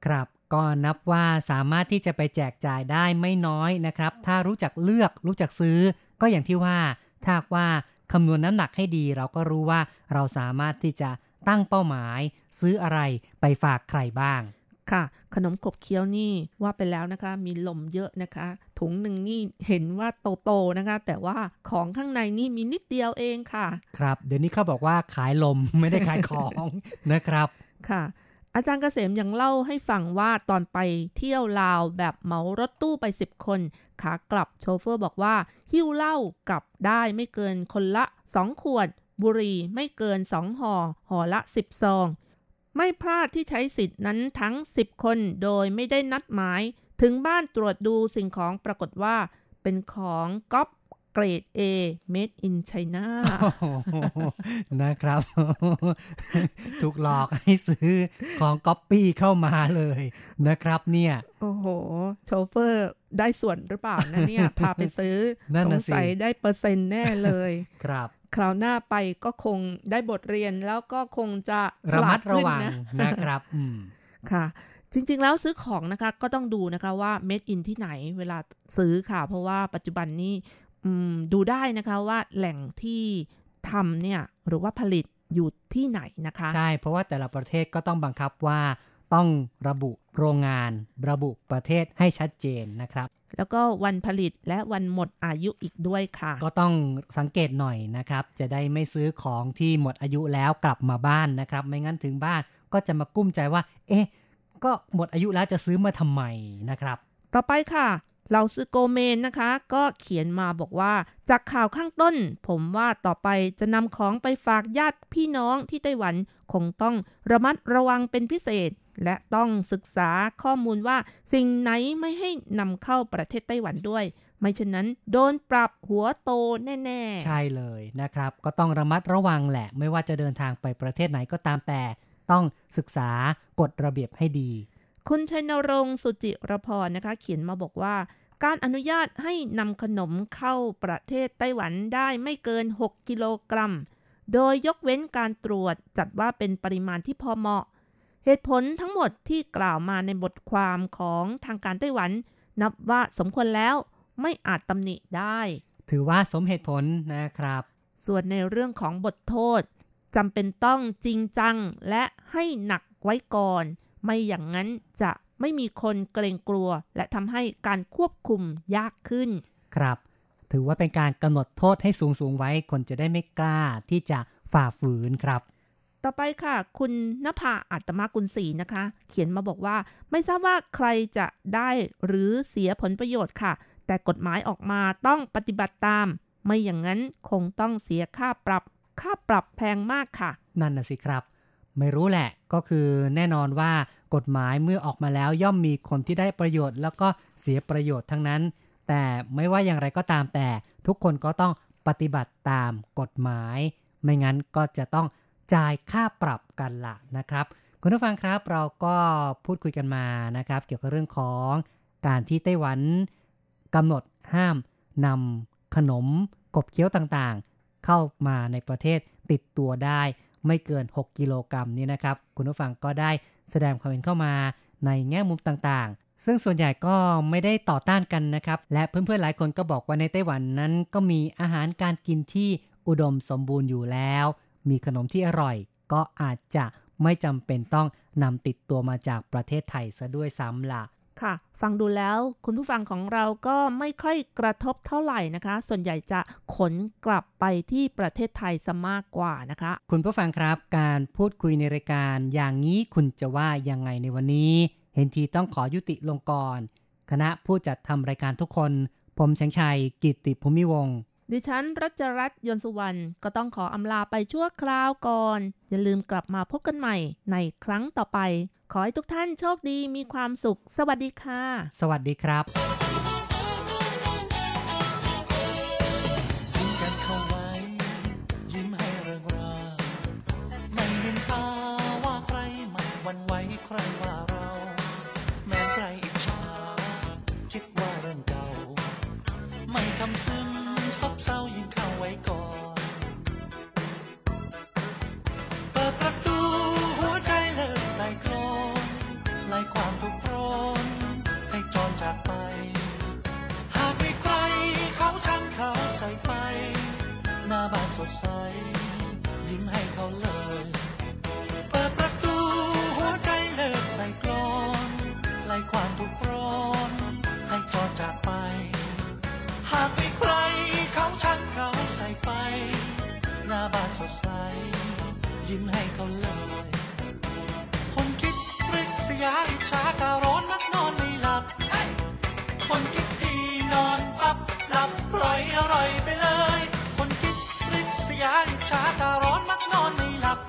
ครับก็นับว่าสามารถที่จะไปแจกจ่ายได้ไม่น้อยนะครับ ถ้ารู้จักเลือกรู้จักซื้อ ก็อย่างที่ว่าถ้าว่าคำนวณน้ำหนักให้ดีเราก็รู้ว่าเราสามารถที่จะตั้งเป้าหมาย ซื้ออะไรไปฝากใครบ้าง ค่ะ ขนมขบเคี้ยวนี่ว่าไปแล้วนะคะ มีลมเยอะนะคะ ถุงหนึ่งนี่เห็นว่าโตๆนะคะ แต่ว่าของข้างในนี่มีนิดเดียวเองค่ะ ครับ เดี๋ยวนี้เขาบอกว่าขายลมไม่ได้ขายของนะครับ ค่ะ อาจารย์เกษมยังเล่าให้ฟังว่าตอนไปเที่ยวลาวแบบเหมารถตู้ไปสิบคน ขากลับโชเฟอร์บอกว่า หิ้วเหล้ากลับได้ไม่เกินคนละสองขวด บุหรี่ไม่เกินสองห่อห่อละสิบซอง ไม่พลาดที่ใช้สิทธินั้นทั้ง 10 คนโดยไม่ได้นัดหมาย ถึงบ้านตรวจดูสิ่งของปรากฏว่า เป็นของก๊อป เกรด A made in China นะครับ ถูกหลอกให้ซื้อของก๊อปปี้เข้ามาเลยนะครับเนี่ย โอ้โห โชเฟอร์ได้ส่วนหรือเปล่านะเนี่ย พาไปซื้อสงสัยได้เปอร์เซ็นต์แน่เลย ครับ คราวหน้าไปก็คงได้บทเรียนแล้วก็คงจะระมัดระวังนะนะครับอืมค่ะจริง ๆ แล้วซื้อของนะคะก็ต้องดูนะคะว่า made in ที่ไหนเวลาซื้อค่ะ เพราะว่าปัจจุบันนี้ ดูได้นะคะว่าแหล่งที่ทำเนี่ยหรือว่าผลิตอยู่ที่ไหนนะคะ ใช่ เพราะว่าแต่ละประเทศก็ต้องบังคับว่าต้องระบุโรงงาน ระบุประเทศให้ชัดเจนนะครับ แล้วก็วันผลิตและวันหมดอายุอีกด้วยค่ะ ก็ต้องสังเกตหน่อยนะครับ จะได้ไม่ซื้อของที่หมดอายุแล้วกลับมาบ้านนะครับ ไม่งั้นถึงบ้านก็จะมากุ้มใจว่า เอ๊ะ ก็หมดอายุแล้วจะซื้อมาทำไมนะครับ ต่อไปค่ะ เราซือโกเมนนะคะ ก็เขียนมาบอกว่า จากข่าวข้างต้น ผมว่าต่อไปจะนำของไปฝากญาติพี่น้องที่ไต้หวันคงต้องระมัดระวังเป็นพิเศษ และต้องศึกษาข้อมูลว่า สิ่งไหนไม่ให้นำเข้าประเทศไต้หวันด้วย ไม่เช่นนั้น โดนปรับหัวโตแน่ๆ ใช่เลยนะครับ ก็ต้องระมัดระวังแหละ ไม่ว่าจะเดินทางไปประเทศไหนก็ตามแต่ ต้องศึกษากฎระเบียบให้ดี คุณชัยนรงค์สุจิรพรนะคะ เขียนมาบอกว่า การอนุญาตให้นำขนมเข้าประเทศไต้หวันได้ไม่เกิน 6 กิโลกรัม โดยยกเว้นการตรวจจัดว่าเป็นปริมาณที่พอเหมาะ เหตุผลทั้งหมดที่กล่าวมาในบทความของทางการไต้หวัน นับว่าสมควรแล้วไม่อาจตำหนิได้ ถือว่าสมเหตุผลนะครับ ส่วนในเรื่องของบทโทษจำเป็นต้องจริงจังและให้หนักไว้ก่อน ไม่อย่างนั้นจะไม่มีคนเกรงกลัว และทำให้การควบคุมยากขึ้น ครับ ถือว่าเป็นการกำหนดโทษให้สูงสูงไว้คนจะได้ไม่กล้าที่จะฝ่าฝืนครับ ต่อไปค่ะ คุณนภาอัตมากุลศรีนะคะ เขียนมาบอกว่า ไม่ทราบว่าใครจะได้หรือเสียผลประโยชน์ค่ะ แต่กฎหมายออกมาต้องปฏิบัติตาม ไม่อย่างนั้นคงต้องเสียค่าปรับ ค่าปรับแพงมากค่ะ นั่นน่ะสิครับ ไม่รู้แหละก็คือแน่นอนว่ากฎหมายเมื่อออกมาแล้วย่อมมีคนที่ได้ประโยชน์ แล้วก็เสียประโยชน์ทั้งนั้น แต่ไม่ว่าอย่างไรก็ตามแต่ ทุกคนก็ต้องปฏิบัติตามกฎหมาย ไม่งั้นก็จะต้องจ่ายค่าปรับกันละนะครับคุณผู้ฟังครับเราก็พูดคุยกันมานะครับ เกี่ยวกับเรื่องของการที่ไต้หวันกำหนดห้ามนำขนมกบเคี้ยวต่างๆ เข้ามาในประเทศติดตัวได้ ไม่เกิน 6 กิโลกรัมนี่นะครับ คุณผู้ฟังก็ได้แสดงความเห็นเข้ามาในแง่มุมต่างๆ ซึ่งส่วนใหญ่ก็ไม่ได้ต่อต้านกันนะครับ และเพื่อนๆหลายคนก็บอกว่าในไต้หวันนั้นก็มีอาหารการกินที่อุดมสมบูรณ์อยู่แล้ว มีขนมที่อร่อย ก็อาจจะไม่จำเป็นต้องนำติดตัวมาจากประเทศไทยซะด้วยซ้ำละ่ะ ค่ะ ฟังดูแล้วคุณผู้ฟังของเราก็ไม่ค่อยกระทบเท่าไหร่นะคะ ส่วนใหญ่จะขนกลับไปที่ประเทศไทยซะมากกว่านะคะ คุณผู้ฟังครับการพูดคุยในรายการอย่างนี้คุณจะว่ายังไงในวันนี้ เห็นทีต้องขอยุติลงก่อน คณะผู้จัดทำรายการทุกคน ผมแสงชัยกิติภูมิวงศ์ ดิฉันรัชรัตน์ยนสุวรรณก็ต้องขออำลาไปชั่วคราวก่อน อย่าลืมกลับมาพบกันใหม่ในครั้งต่อไป ขอให้ทุกท่านโชคดีมีความสุข สวัสดีค่ะ สวัสดีครับใครว่า ซบเศร้ายิ้มเข้าไว้ก่อน เปิดประตูหัวใจเลิกใส่กลมไล่ความทุกข์ร้อนให้จอนจากไป หากมีใครเขาช่างเขาใส่ไฟ หน้าบ้านสดใส ยิ้มให้เขาเลย คนคิดปริศยาอิจฉาการ้อนนักนอนไม่หลับคนคิดที่นอนปับหลับปล่อยอร่อยไปเลย คนคิดปริศยาอิจฉาการ้อนมักนอนไม่หลับ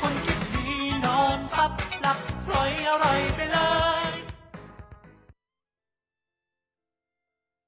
คนคิดที่นอนปับหลับปล่อยอร่อยไปเลย